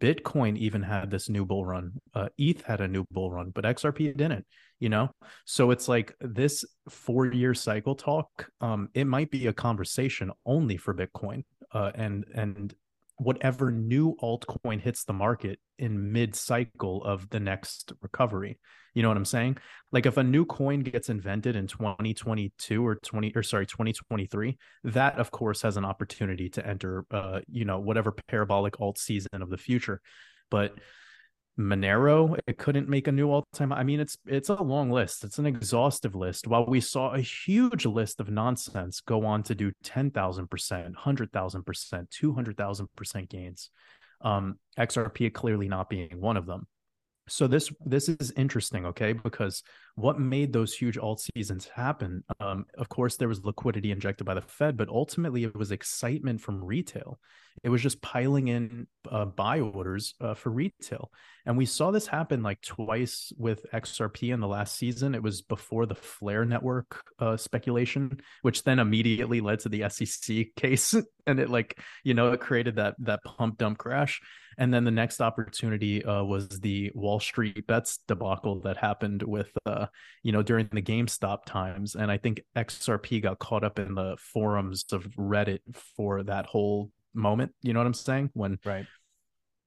Bitcoin even had this new bull run. Uh, ETH had a new bull run, but XRP didn't. You know, so it's like this four-year cycle talk. Um, it might be a conversation only for Bitcoin, uh, and and whatever new altcoin hits the market in mid cycle of the next recovery. You know what I'm saying? Like if a new coin gets invented in 2022 or 20 or sorry 2023, that of course has an opportunity to enter uh you know whatever parabolic alt season of the future. But Monero, it couldn't make a new all-time. I mean, it's it's a long list. It's an exhaustive list. While we saw a huge list of nonsense go on to do ten thousand percent, hundred thousand percent, two hundred thousand percent gains, Um, XRP clearly not being one of them. So this this is interesting, okay? Because what made those huge alt seasons happen? Um, of course, there was liquidity injected by the Fed, but ultimately it was excitement from retail. It was just piling in uh, buy orders uh, for retail, and we saw this happen like twice with XRP in the last season. It was before the Flare network uh, speculation, which then immediately led to the SEC <laughs> case, and it like you know it created that that pump dump crash. And then the next opportunity uh, was the Wall Street bets debacle that happened with, uh, you know, during the GameStop times. And I think XRP got caught up in the forums of Reddit for that whole moment. You know what I'm saying? When right.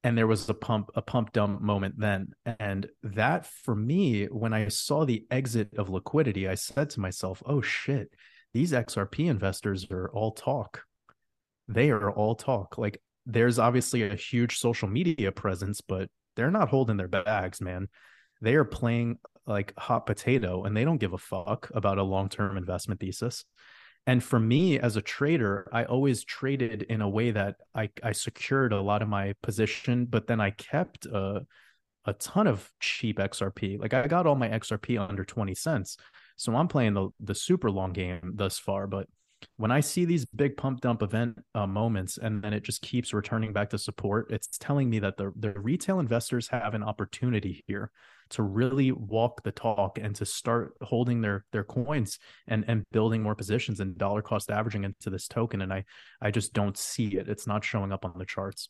And there was a pump, a pump dump moment then. And that for me, when I saw the exit of liquidity, I said to myself, oh shit, these XRP investors are all talk. They are all talk. Like there's obviously a huge social media presence, but they're not holding their bags, man. They are playing like hot potato and they don't give a fuck about a long term investment thesis. And for me as a trader, I always traded in a way that I, I secured a lot of my position, but then I kept a, a ton of cheap XRP. Like I got all my XRP under 20 cents. So I'm playing the, the super long game thus far, but when I see these big pump dump event uh, moments and then it just keeps returning back to support, it's telling me that the, the retail investors have an opportunity here to really walk the talk and to start holding their their coins and and building more positions and dollar cost averaging into this token. And I I just don't see it. It's not showing up on the charts.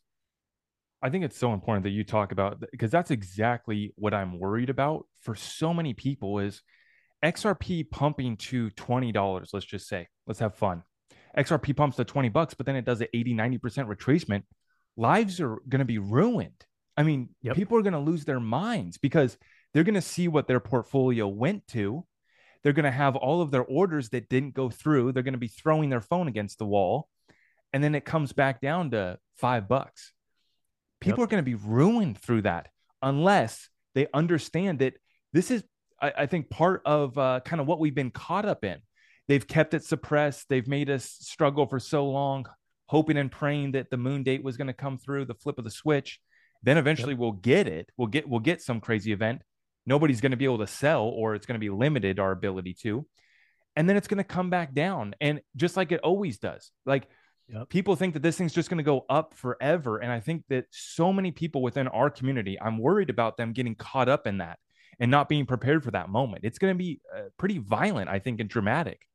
I think it's so important that you talk about because that's exactly what I'm worried about for so many people is XRP pumping to $20, let's just say, let's have fun. XRP pumps to 20 bucks, but then it does an 80, 90% retracement. Lives are going to be ruined. I mean, yep. people are going to lose their minds because they're going to see what their portfolio went to. They're going to have all of their orders that didn't go through. They're going to be throwing their phone against the wall. And then it comes back down to five bucks. People yep. are going to be ruined through that unless they understand that this is I, I think part of uh, kind of what we've been caught up in. They've kept it suppressed. They've made us struggle for so long, hoping and praying that the moon date was going to come through, the flip of the switch. Then eventually yep. we'll get it. We'll get we'll get some crazy event. Nobody's going to be able to sell, or it's going to be limited our ability to. And then it's going to come back down, and just like it always does. Like Yep. People think that this thing's just going to go up forever. And I think that so many people within our community, I'm worried about them getting caught up in that and not being prepared for that moment. It's going to be uh, pretty violent, I think, and dramatic.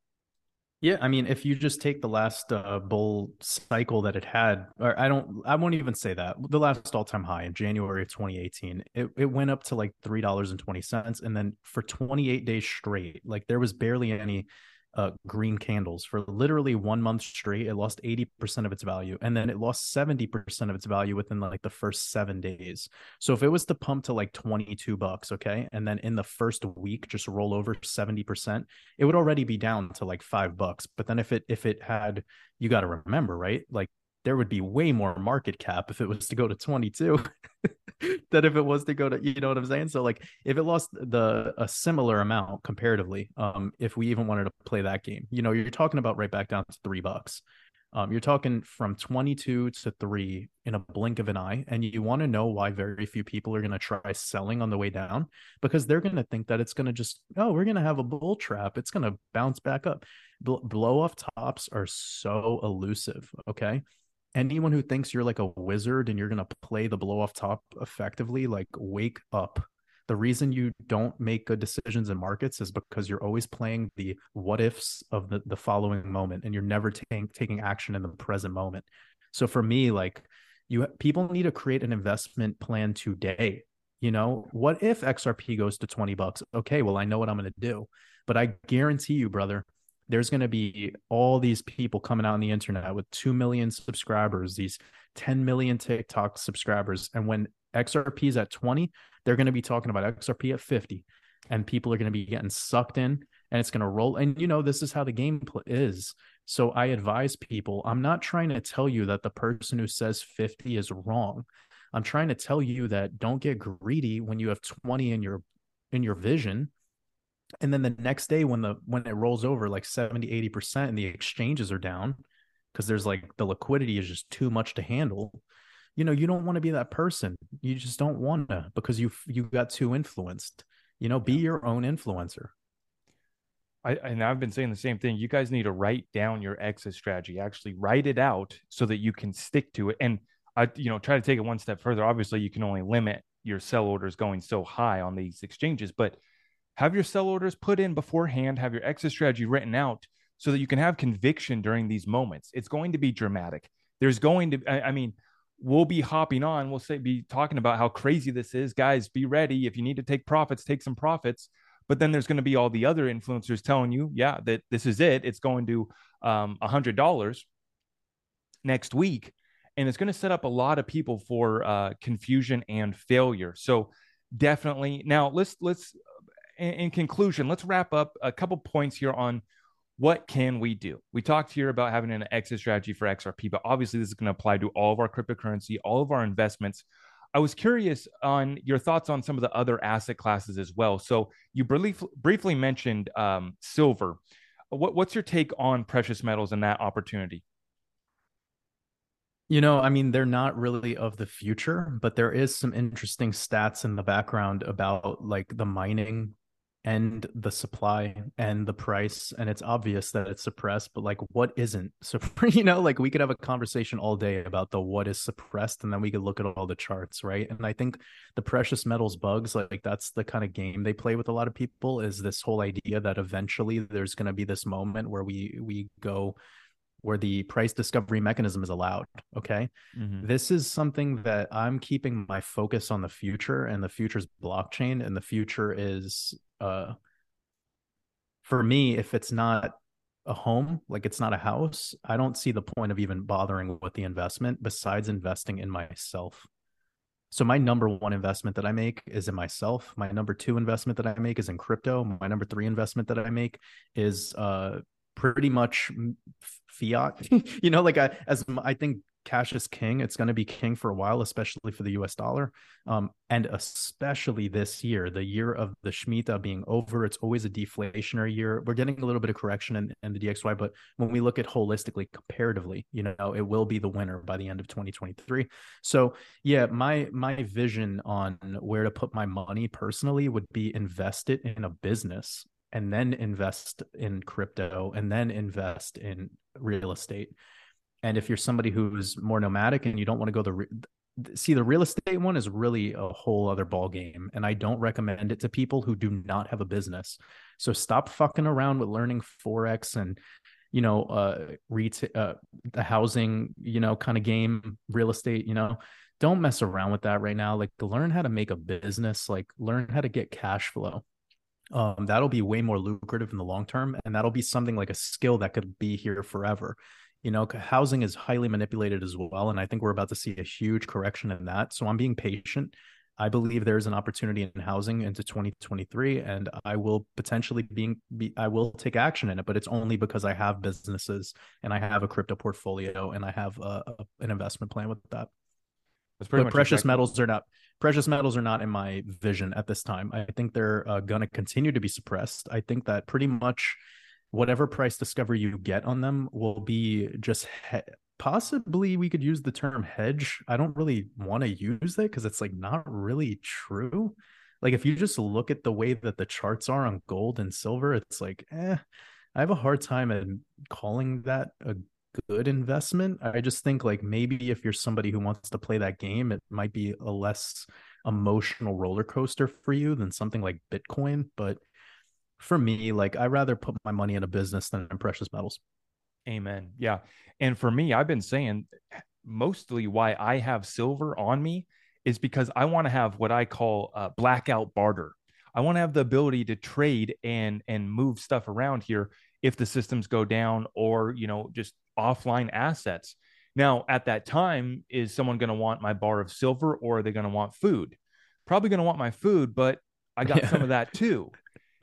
Yeah, I mean, if you just take the last uh, bull cycle that it had, or I don't, I won't even say that. The last all-time high in January of 2018, it, it went up to like three dollars and twenty cents, and then for 28 days straight, like there was barely any uh, green candles for literally one month straight. It lost 80% of its value. And then it lost 70% of its value within like the first seven days. So if it was to pump to like 22 bucks, okay, and then in the first week just roll over 70%, it would already be down to like five bucks. But then if it if it had, you got to remember, right? Like there would be way more market cap if it was to go to 22 <laughs> <laughs> than if it was to go to you know what i'm saying? So like if it lost the a similar amount comparatively um if we even wanted to play that game you know you're talking about right back down to three bucks. Um you're talking from 22 to 3 in a blink of an eye and you want to know why very few people are going to try selling on the way down because they're going to think that it's going to just oh we're going to have a bull trap. It's going to bounce back up. Blow off tops are so elusive okay anyone who thinks you're like a wizard and you're going to play the blow off top effectively, like wake up. The reason you don't make good decisions in markets is because you're always playing the what ifs of the, the following moment and you're never taking taking action in the present moment. So for me, like you people need to create an investment plan today. You know, what if XRP goes to 20 bucks? Okay, well, I know what I'm going to do. But I guarantee you, brother, there's going to be all these people coming out on the internet with 2 million subscribers, these 10 million TikTok subscribers. And when XRP is at 20, they're going to be talking about XRP at 50. And people are going to be getting sucked in and it's going to roll. And, you know, this is how the game is. So I advise people I'm not trying to tell you that the person who says 50 is wrong. I'm trying to tell you that don't get greedy when you have 20 in your in your vision and then the next day when the when it rolls over like 70 80% and the exchanges are down because there's like the liquidity is just too much to handle you know, you don't want to be that person. You just don't want to because you you got too influenced. You know, be your own influencer. I, and I've been saying the same thing. You guys need to write down your exit strategy. Actually, write it out so that you can stick to it. And I, you know, try to take it one step further. Obviously, you can only limit your sell orders going so high on these exchanges, but have your sell orders put in beforehand. Have your exit strategy written out so that you can have conviction during these moments. It's going to be dramatic. There's going to, I, I mean, we'll be hopping on. We'll say, be talking about how crazy this is. Guys, be ready. If you need to take profits, take some profits. But then there's going to be all the other influencers telling you, yeah, that this is it. It's going to um, $100 next week. And it's going to set up a lot of people for uh, confusion and failure. So definitely. Now let's let's in, in conclusion, let's wrap up a couple points here on what can we do? We talked here about having an exit strategy for XRP, but obviously this is going to apply to all of our cryptocurrency, all of our investments. I was curious on your thoughts on some of the other asset classes as well. So you brief, briefly mentioned um, silver. What, what's your take on precious metals and that opportunity? You know, I mean, they're not really of the future, but there is some interesting stats in the background about like the mining and the supply and the price and it's obvious that it's suppressed but like what isn't? <laughs> So you know like we could have a conversation all day about the what is suppressed and then we could look at all the charts right? And i think the precious metals bugs like that's the kind of game they play with a lot of people is this whole idea that eventually there's going to be this moment where we we go where the price discovery mechanism is allowed. Okay. Mm-hmm. This is something that I'm keeping my focus on the future, and the future is blockchain, and the future is uh for me, if it's not a home, like it's not a house, I don't see the point of even bothering with the investment besides investing in myself. So my number one investment that I make is in myself. My number two investment that I make is in crypto. My number three investment that I make is uh pretty much fiat. <laughs> you know, like I, as I think cash is king. It's going to be king for a while, especially for the US dollar. Um, and especially this year, the year of the Shemitah being over. It's always a deflationary year. We're getting a little bit of correction in, in the DXY, but when we look at holistically, comparatively, you know, it will be the winner by the end of 2023. So yeah, my my vision on where to put my money personally would be invest it in a business and then invest in crypto and then invest in real estate. And if you're somebody who's more nomadic and you don't want to go the re- see the real estate one is really a whole other ball game and I don't recommend it to people who do not have a business. So stop fucking around with learning forex and you know uh retail uh, the housing, you know, kind of game, real estate, you know. Don't mess around with that right now. Like learn how to make a business, like learn how to get cash flow um, that'll be way more lucrative in the long term and that'll be something like a skill that could be here forever. You know housing is highly manipulated as well and i think we're about to see a huge correction in that. So i'm being patient. I believe there's an opportunity in housing into 2023 and i will potentially being be i will take action in it but it's only because i have businesses and i have a crypto portfolio and i have a, a, an investment plan with that but precious exactly. metals are not precious metals are not in my vision at this time. I think they're uh, going to continue to be suppressed. I think that pretty much whatever price discovery you get on them will be just he- possibly we could use the term hedge. I don't really want to use it because it's like not really true. Like if you just look at the way that the charts are on gold and silver, it's like, eh, I have a hard time at calling that a good investment. I just think like maybe if you're somebody who wants to play that game, it might be a less emotional roller coaster for you than something like Bitcoin. But for me, like I rather put my money in a business than in precious metals. Amen. Yeah. And for me, I've been saying mostly why I have silver on me is because I want to have what I call blackout barter. I want to have the ability to trade and and move stuff around here if the systems go down or you know just offline assets. Now, at that time, is someone going to want my bar of silver or are they going to want food? Probably going to want my food, but I got yeah. some of <laughs> that too.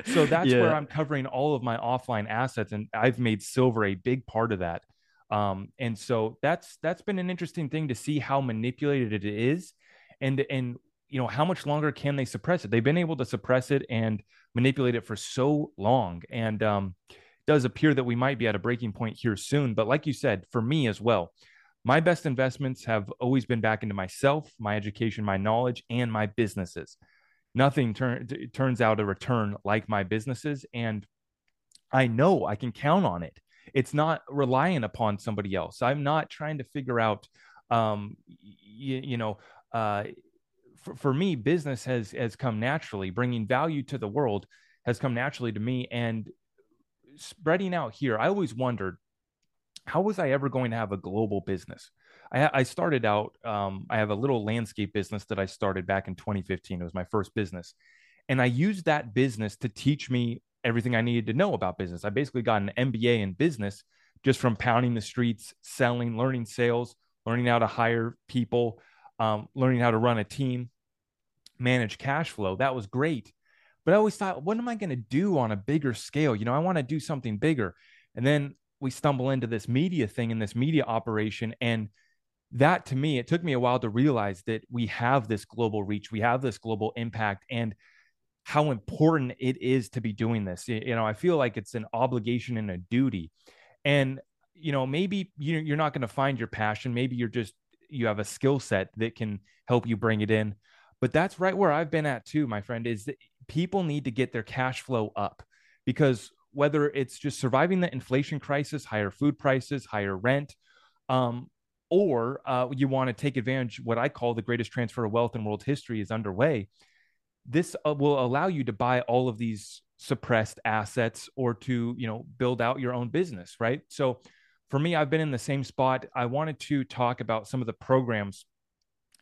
So that's yeah. where I'm covering all of my offline assets, and I've made silver a big part of that. Um, and so that's that's been an interesting thing to see how manipulated it is, and and you know how much longer can they suppress it? They've been able to suppress it and manipulate it for so long, and um, does appear that we might be at a breaking point here soon. But like you said, for me as well, My best investments have always been back into myself, my education, my knowledge, and my businesses. Nothing turn, turns out a return like my businesses. And I know I can count on it. It's not relying upon somebody else. I'm not trying to figure out, um, you, you know, uh, for, for me, business has has come naturally. Bringing value to the world has come naturally to me, and spreading out here. I always wondered how was I ever going to have a global business? I, I started out. Um, I have a little landscape business that I started back in 2015. It was my first business, and I used that business to teach me everything I needed to know about business. I basically got an MBA in business just from pounding the streets, selling, learning sales, learning how to hire people, um, learning how to run a team, manage cash flow. That was great. But I always thought, what am I going to do on a bigger scale? You know, I want to do something bigger. And then we stumble into this media thing and this media operation. And that to me, it took me a while to realize that we have this global reach, we have this global impact. And how important it is to be doing this. You know, I feel like it's an obligation and a duty. And, you know, maybe you're not going to find your passion. Maybe you're just, you have a skill set that can help you bring it in. But that's right where I've been at too, my friend, is people need to get their cash flow up because whether it's just surviving the inflation crisis, higher food prices, higher rent, um, or uh, you want to take advantage, what I call the greatest transfer of wealth in world history is underway this uh, will allow you to buy all of these suppressed assets or to you know build out your own business right? So for me i've been in the same spot. I wanted to talk about some of the programs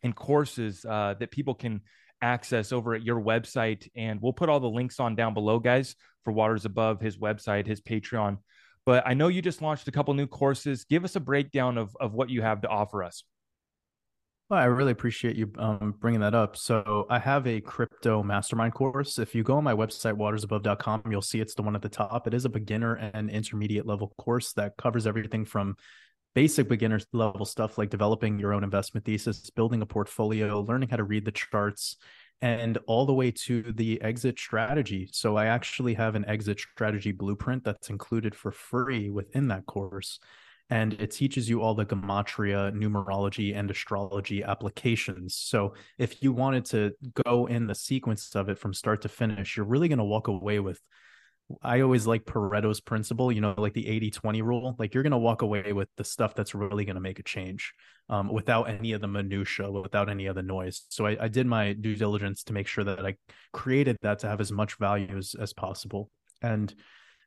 and courses uh, that people can access over at your website and we'll put all the links on down below guys for waters above his website his patreon but i know you just launched a couple new courses give us a breakdown of, of what you have to offer us well, I really appreciate you um, bringing that up. So, I have a crypto mastermind course. If you go on my website, watersabove.com, you'll see it's the one at the top. It is a beginner and intermediate level course that covers everything from basic beginner level stuff like developing your own investment thesis, building a portfolio, learning how to read the charts, and all the way to the exit strategy. So, I actually have an exit strategy blueprint that's included for free within that course and it teaches you all the gematria, numerology, and astrology applications. So if you wanted to go in the sequence of it from start to finish, you're really going to walk away with. I always like Pareto's principle, you know, like the 80 20 rule. Like you're going to walk away with the stuff that's really going to make a change um, without any of the minutia, without any of the noise. So I, I did my due diligence to make sure that I created that to have as much value as, as possible. And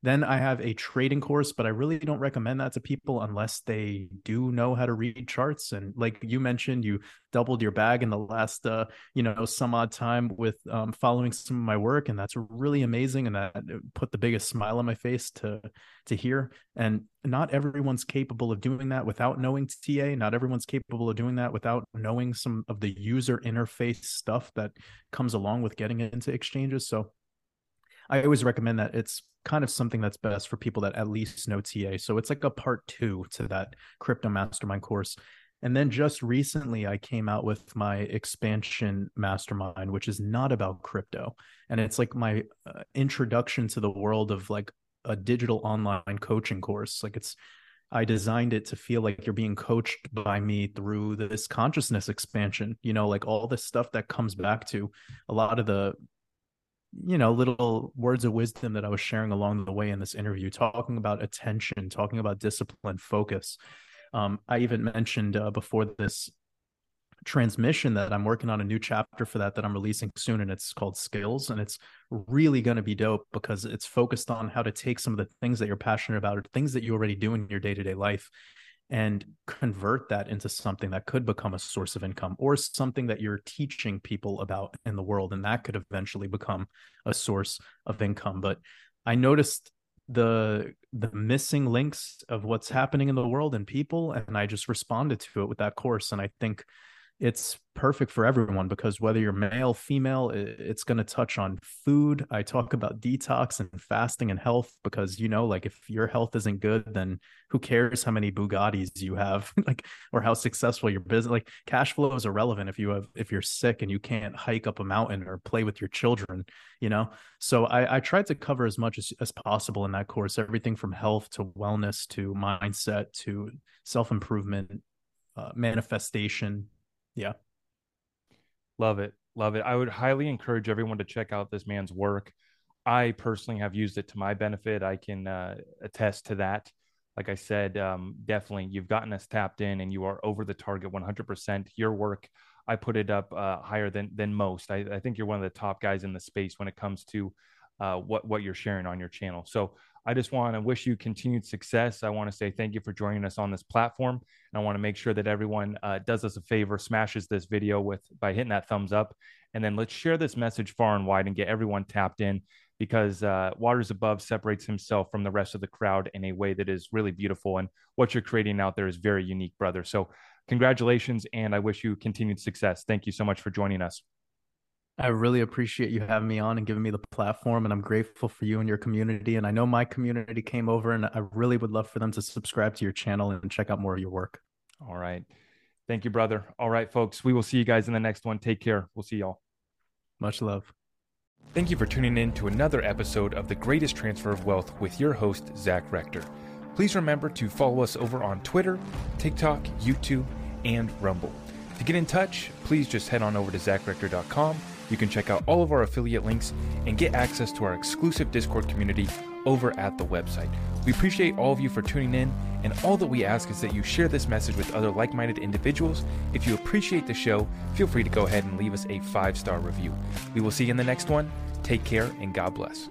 then I have a trading course, but I really don't recommend that to people unless they do know how to read charts. And like you mentioned, you doubled your bag in the last, uh, you know, some odd time with um, following some of my work, and that's really amazing. And that put the biggest smile on my face to to hear. And not everyone's capable of doing that without knowing TA. Not everyone's capable of doing that without knowing some of the user interface stuff that comes along with getting into exchanges. So I always recommend that it's kind of something that's best for people that at least know TA. So it's like a part two to that crypto mastermind course. And then just recently, I came out with my expansion mastermind, which is not about crypto. And it's like my uh, introduction to the world of like a digital online coaching course. Like it's, I designed it to feel like you're being coached by me through this consciousness expansion, you know, like all this stuff that comes back to a lot of the you know little words of wisdom that i was sharing along the way in this interview talking about attention talking about discipline focus. Um, i even mentioned uh, before this transmission that i'm working on a new chapter for that that i'm releasing soon and it's called skills and it's really going to be dope because it's focused on how to take some of the things that you're passionate about or things that you already do in your day-to-day life and convert that into something that could become a source of income or something that you're teaching people about in the world and that could eventually become a source of income. But i noticed the the missing links of what's happening in the world and people and i just responded to it with that course. And i think it's perfect for everyone because whether you're male, female, it's going to touch on food. I talk about detox and fasting and health because you know, like if your health isn't good, then who cares how many Bugattis you have, <laughs> like or how successful your business. Like cash flow is irrelevant if you have if you're sick and you can't hike up a mountain or play with your children. You know, so I, I tried to cover as much as, as possible in that course, everything from health to wellness to mindset to self improvement uh, manifestation. Yeah. Love it. Love it. I would highly encourage everyone to check out this man's work. I personally have used it to my benefit. I can uh, attest to that. Like I said, um, definitely you've gotten us tapped in and you are over the target 100%. Your work, I put it up uh, higher than than most. I, I, think you're one of the top guys in the space when it comes to uh, what what you're sharing on your channel. So I just want to wish you continued success. I want to say thank you for joining us on this platform. And I want to make sure that everyone uh, does us a favor, smashes this video with by hitting that thumbs up, and then let's share this message far and wide and get everyone tapped in because uh, Waters Above separates himself from the rest of the crowd in a way that is really beautiful. And what you're creating out there is very unique, brother. So congratulations, and I wish you continued success. Thank you so much for joining us. I really appreciate you having me on and giving me the platform. And I'm grateful for you and your community. And I know my community came over, and I really would love for them to subscribe to your channel and check out more of your work. All right. Thank you, brother. All right, folks. We will see you guys in the next one. Take care. We'll see y'all. Much love. Thank you for tuning in to another episode of The Greatest Transfer of Wealth with your host, Zach Rector. Please remember to follow us over on Twitter, TikTok, YouTube, and Rumble. To get in touch, please just head on over to zachrector.com you can check out all of our affiliate links and get access to our exclusive Discord community over at the website. We appreciate all of you for tuning in, and all that we ask is that you share this message with other like minded individuals. If you appreciate the show, feel free to go ahead and leave us a five star review. We will see you in the next one. Take care, and God bless.